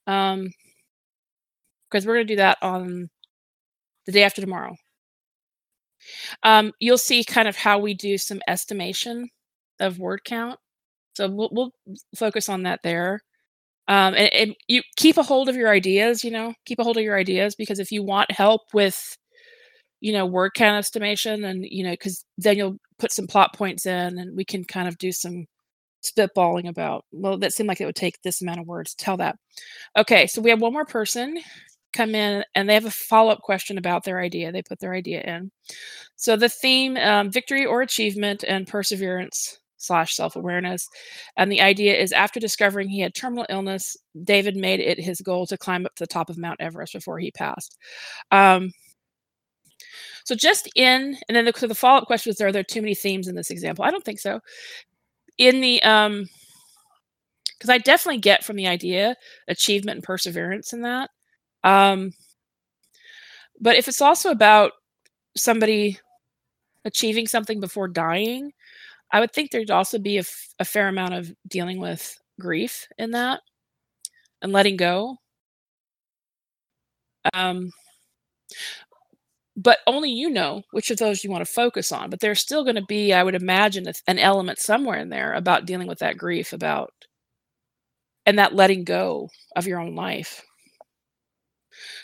um, because we're going to do that on the day after tomorrow. Um, you'll see kind of how we do some estimation of word count. So we'll, we'll focus on that there. Um, and, and you keep a hold of your ideas. You know, keep a hold of your ideas because if you want help with, you know, word count estimation, and you know, because then you'll put some plot points in, and we can kind of do some spitballing about. Well, that seemed like it would take this amount of words to tell that. Okay, so we have one more person come in and they have a follow-up question about their idea they put their idea in so the theme um, victory or achievement and perseverance slash self-awareness and the idea is after discovering he had terminal illness david made it his goal to climb up to the top of mount everest before he passed um, so just in and then the, so the follow-up question was are there too many themes in this example i don't think so in the um because i definitely get from the idea achievement and perseverance in that um but if it's also about somebody achieving something before dying, I would think there'd also be a, f- a fair amount of dealing with grief in that and letting go. Um, but only you know which of those you want to focus on. But there's still going to be, I would imagine, an element somewhere in there about dealing with that grief, about and that letting go of your own life.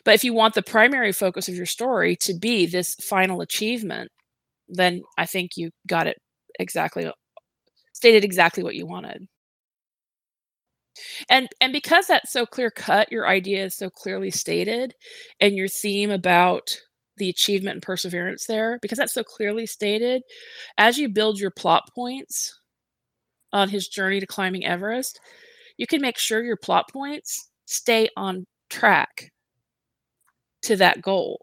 But if you want the primary focus of your story to be this final achievement, then I think you got it exactly stated exactly what you wanted. And and because that's so clear cut, your idea is so clearly stated and your theme about the achievement and perseverance there, because that's so clearly stated, as you build your plot points on his journey to climbing Everest, you can make sure your plot points stay on track to that goal.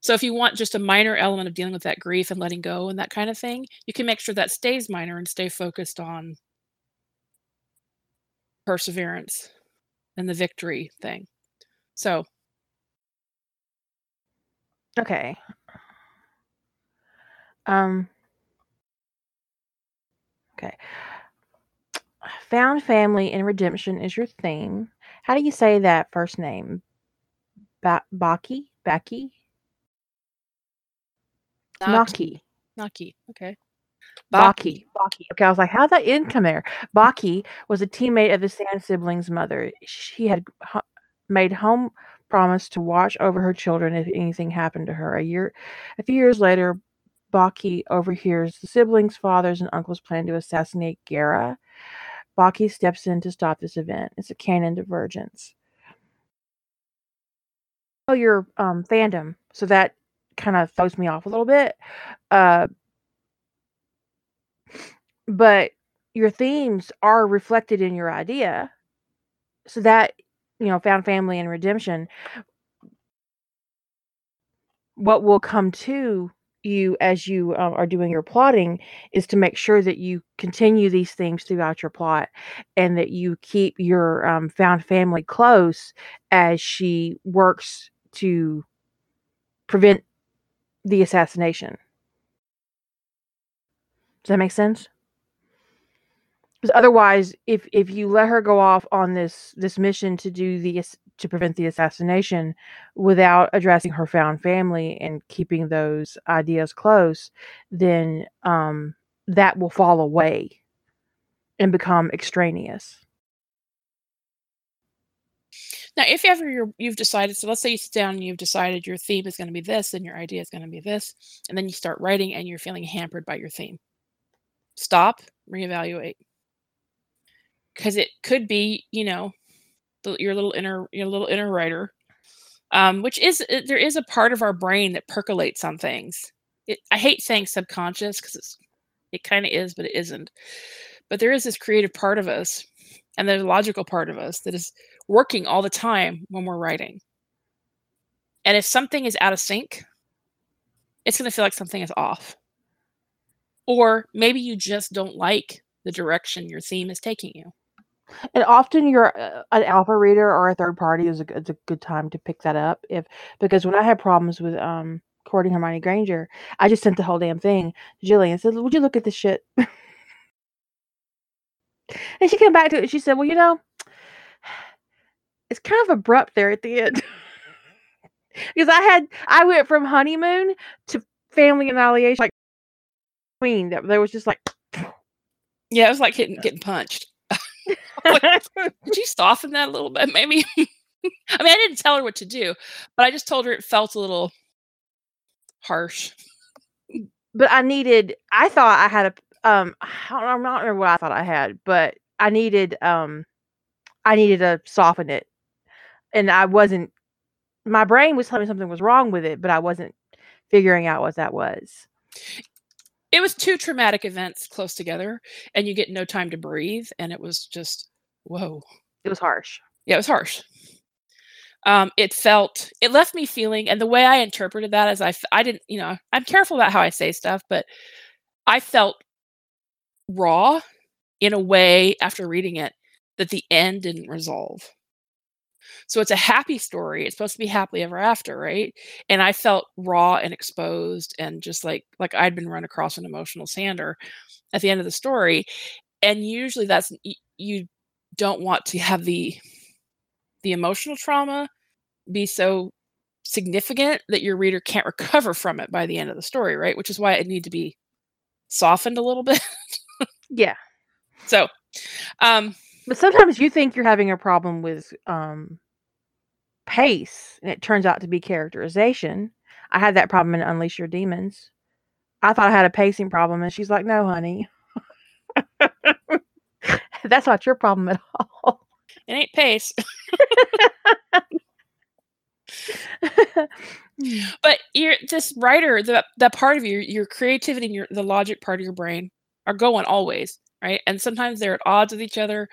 So if you want just a minor element of dealing with that grief and letting go and that kind of thing, you can make sure that stays minor and stay focused on perseverance and the victory thing. So Okay. Um Okay. Found family and redemption is your theme. How do you say that first name? Ba- Baki? Becky? Naki. Naki. Okay. Baki. Baki. Okay, I was like, how'd that in come there? Baki was a teammate of the Sand siblings' mother. She had h- made home promise to watch over her children if anything happened to her. A year, a few years later, Baki overhears the siblings' fathers and uncles plan to assassinate Gaara. Baki steps in to stop this event. It's a canon divergence. Oh, your um, fandom, so that kind of throws me off a little bit. Uh, but your themes are reflected in your idea. So that, you know, found family and redemption, what will come to you as you uh, are doing your plotting is to make sure that you continue these themes throughout your plot and that you keep your um, found family close as she works to prevent the assassination. Does that make sense? Because otherwise, if if you let her go off on this this mission to do the to prevent the assassination without addressing her found family and keeping those ideas close, then um, that will fall away and become extraneous. Now, if ever you're, you've decided, so let's say you sit down and you've decided your theme is going to be this and your idea is going to be this, and then you start writing and you're feeling hampered by your theme. Stop, reevaluate. Because it could be, you know, the, your little inner, your little inner writer, um, which is there is a part of our brain that percolates on things. It, I hate saying subconscious because it's it kind of is, but it isn't. But there is this creative part of us, and a logical part of us that is working all the time when we're writing. And if something is out of sync, it's going to feel like something is off. Or maybe you just don't like the direction your theme is taking you. And often you're uh, an alpha reader or a third party is a, it's a good time to pick that up if because when I had problems with um courting Hermione Granger, I just sent the whole damn thing to Jillian and said, "Would you look at this shit?" and she came back to it. And she said, "Well, you know, it's kind of abrupt there at the end because I had I went from honeymoon to family annihilation like queen that there was just like yeah it was like getting getting punched like, could you soften that a little bit maybe? I mean I didn't tell her what to do but I just told her it felt a little harsh. But I needed I thought I had a um I'm not sure what I thought I had but I needed um I needed to soften it. And I wasn't my brain was telling me something was wrong with it, but I wasn't figuring out what that was. It was two traumatic events close together, and you get no time to breathe, and it was just whoa. It was harsh. Yeah, it was harsh. Um, it felt it left me feeling, and the way I interpreted that is i i didn't you know I'm careful about how I say stuff, but I felt raw in a way after reading it that the end didn't resolve. So it's a happy story. It's supposed to be happily ever after, right? And I felt raw and exposed and just like like I'd been run across an emotional sander at the end of the story. And usually that's you don't want to have the the emotional trauma be so significant that your reader can't recover from it by the end of the story, right? Which is why it need to be softened a little bit. yeah. So, um but sometimes you think you're having a problem with um pace and it turns out to be characterization. I had that problem in Unleash Your Demons. I thought I had a pacing problem and she's like, "No, honey." That's not your problem at all. It ain't pace. but you're this writer, the that part of you, your creativity and your the logic part of your brain are going always right? And sometimes they're at odds with each other.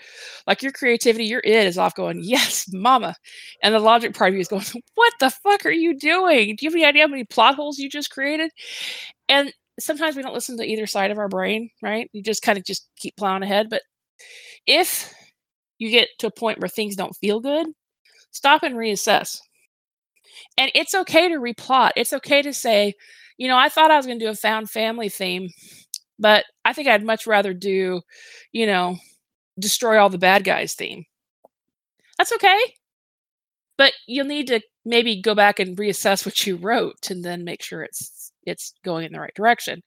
Like your creativity, your id is off going, yes, mama. And the logic part of you is going, what the fuck are you doing? Do you have any idea how many plot holes you just created? And sometimes we don't listen to either side of our brain, right? You just kind of just keep plowing ahead. But if you get to a point where things don't feel good, stop and reassess. And it's okay to replot. It's okay to say, you know, I thought I was going to do a found family theme but I think I'd much rather do, you know, destroy all the bad guys theme. That's okay. But you'll need to maybe go back and reassess what you wrote and then make sure it's it's going in the right direction.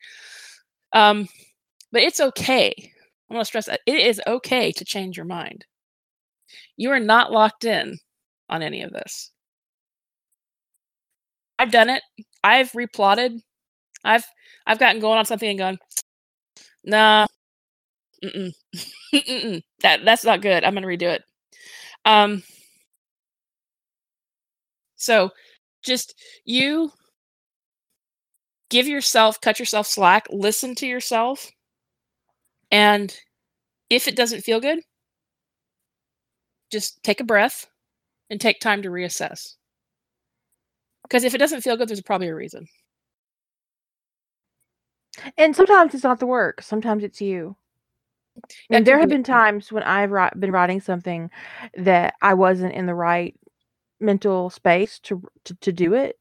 Um, but it's okay. I want to stress that it is okay to change your mind. You are not locked in on any of this. I've done it. I've replotted. I've I've gotten going on something and gone, Nah. Mm-mm. Mm-mm. That that's not good. I'm gonna redo it. Um. So, just you give yourself, cut yourself slack, listen to yourself, and if it doesn't feel good, just take a breath and take time to reassess. Because if it doesn't feel good, there's probably a reason. And sometimes it's not the work, sometimes it's you. And there have been times when I've been writing something that I wasn't in the right mental space to to, to do it,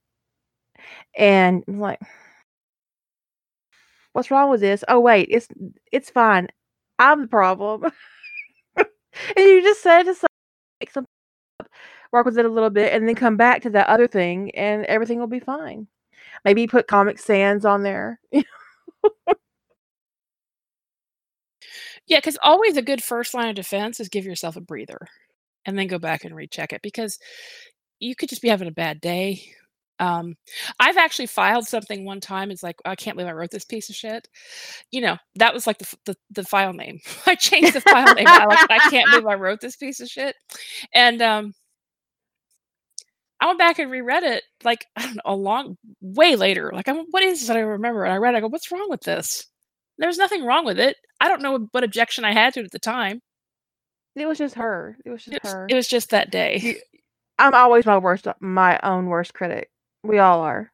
and I'm like, "What's wrong with this?" Oh wait, it's it's fine. I'm the problem. and you just said to make something up, work with it a little bit, and then come back to that other thing, and everything will be fine. Maybe put Comic Sans on there. Yeah, because always a good first line of defense is give yourself a breather and then go back and recheck it because you could just be having a bad day. Um, I've actually filed something one time. It's like, I can't believe I wrote this piece of shit. You know, that was like the the, the file name. I changed the file name. I like, I can't believe I wrote this piece of shit. And um, I went back and reread it like I don't know, a long way later. Like, I'm, what is this that I remember? And I read. It, I go, what's wrong with this? There's nothing wrong with it. I don't know what objection I had to it at the time. It was just her. It was just It was, her. it was just that day. I'm always my worst, my own worst critic. We all are.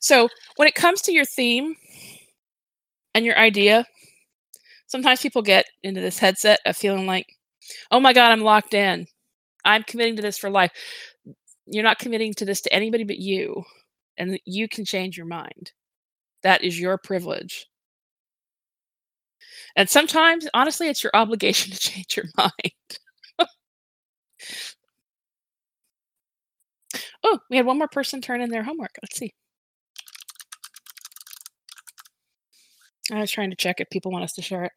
So when it comes to your theme and your idea, sometimes people get into this headset of feeling like, oh my God, I'm locked in. I'm committing to this for life. You're not committing to this to anybody but you. And you can change your mind. That is your privilege. And sometimes, honestly, it's your obligation to change your mind. oh, we had one more person turn in their homework. Let's see. I was trying to check if people want us to share it.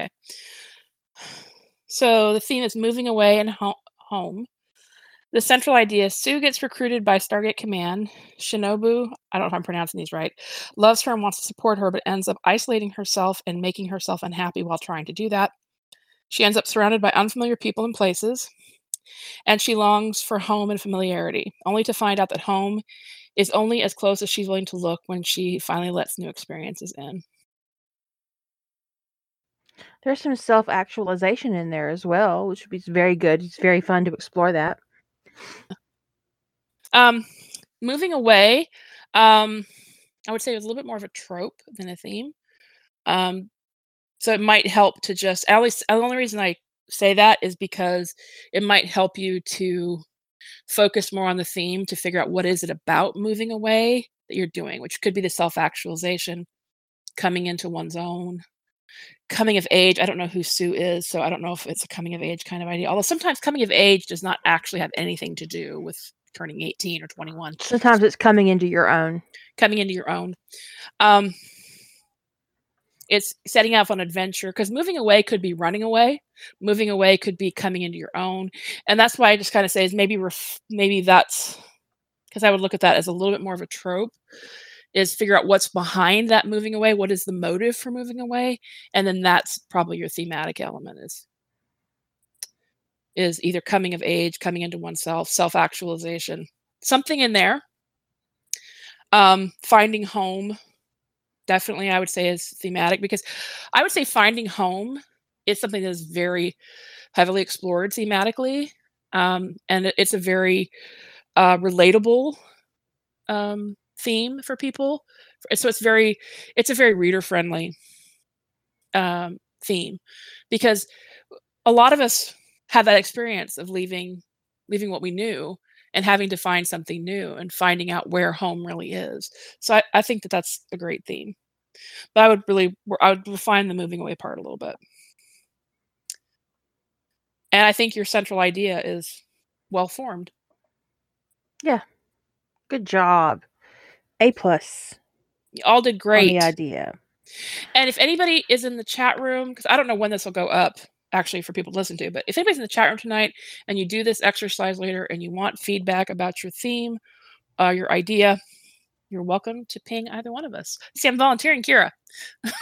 Okay. So the theme is moving away and ho- home. The central idea Sue gets recruited by Stargate Command. Shinobu, I don't know if I'm pronouncing these right, loves her and wants to support her, but ends up isolating herself and making herself unhappy while trying to do that. She ends up surrounded by unfamiliar people and places. and she longs for home and familiarity, only to find out that home is only as close as she's willing to look when she finally lets new experiences in. There's some self actualization in there as well, which would be very good. It's very fun to explore that. Um, moving away, um, I would say it was a little bit more of a trope than a theme. Um, so it might help to just at least the only reason I say that is because it might help you to focus more on the theme to figure out what is it about moving away that you're doing, which could be the self-actualization, coming into one's own, coming of age. I don't know who Sue is, so I don't know if it's a coming of age kind of idea. Although sometimes coming of age does not actually have anything to do with turning 18 or 21. Sometimes it's coming into your own. Coming into your own. Um, it's setting off on adventure because moving away could be running away moving away could be coming into your own and that's why i just kind of say is maybe ref- maybe that's because i would look at that as a little bit more of a trope is figure out what's behind that moving away what is the motive for moving away and then that's probably your thematic element is is either coming of age coming into oneself self-actualization something in there um finding home definitely I would say is thematic because I would say finding home is something that is very heavily explored thematically. Um, and it's a very uh, relatable um, theme for people. So it's very, it's a very reader friendly um, theme because a lot of us have that experience of leaving, leaving what we knew and having to find something new and finding out where home really is. So I, I think that that's a great theme. But I would really, I would refine the moving away part a little bit. And I think your central idea is well formed. Yeah. Good job. A plus. You all did great. the idea. And if anybody is in the chat room, because I don't know when this will go up actually for people to listen to, but if anybody's in the chat room tonight and you do this exercise later and you want feedback about your theme, uh, your idea, you're welcome to ping either one of us. See, I'm volunteering Kira.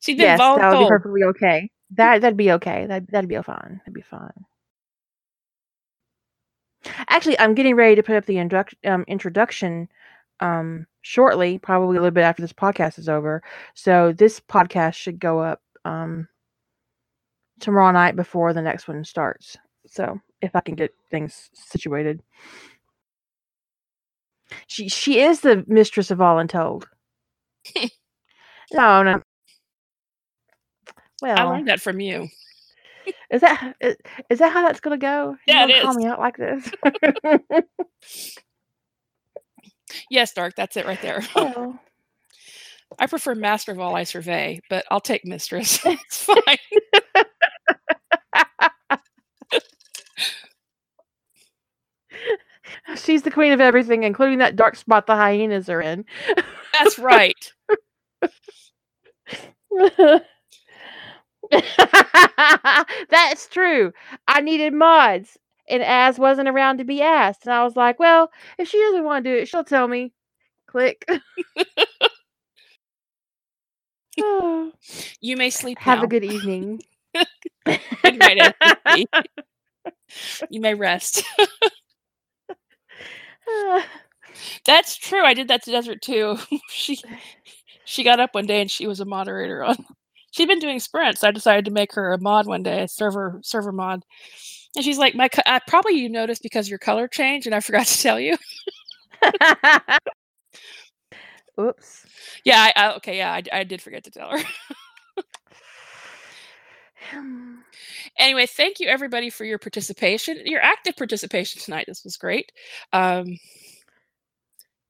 She's been yes, voluntold. that would be perfectly okay. That that'd be okay. That that'd be fine. That'd be fine. Actually, I'm getting ready to put up the induct, um, introduction um, shortly, probably a little bit after this podcast is over. So this podcast should go up um, tomorrow night before the next one starts. So if I can get things situated. She she is the mistress of all untold. no, no. Well, I learned that from you. Is that is, is that how that's gonna go? Yeah, you it call is. me out like this. yes, Dark, that's it right there. well, oh. I prefer Master of All I Survey, but I'll take Mistress. it's fine. she's the queen of everything, including that dark spot the hyenas are in. That's right. That's true. I needed mods, and Az wasn't around to be asked. And I was like, well, if she doesn't want to do it, she'll tell me. Click. Oh, You may sleep Have now. a good evening. Good night. You may rest. That's true. I did that to Desert too. she she got up one day and she was a moderator on. She'd been doing sprints. I decided to make her a mod one day, a server server mod. And she's like, "My uh, probably you noticed because your color changed, and I forgot to tell you." Oops. Yeah, I, I, okay, yeah, I, I did forget to tell her. Anyway, thank you everybody for your participation, your active participation tonight. This was great. Um,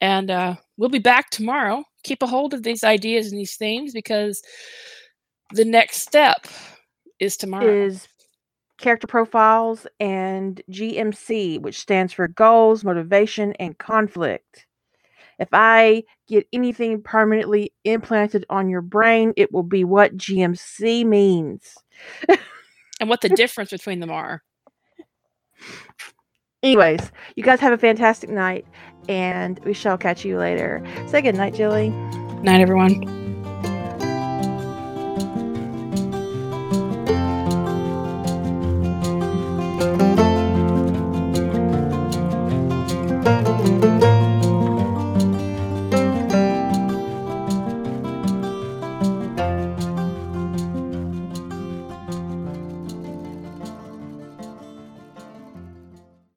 and uh, we'll be back tomorrow. Keep a hold of these ideas and these themes because the next step is tomorrow. Is character profiles and GMC, which stands for goals, motivation, and conflict. If I get anything permanently implanted on your brain, it will be what GMC means. and what the difference between them are. Anyways, you guys have a fantastic night, and we shall catch you later. Say good night, Jilly. Night, everyone.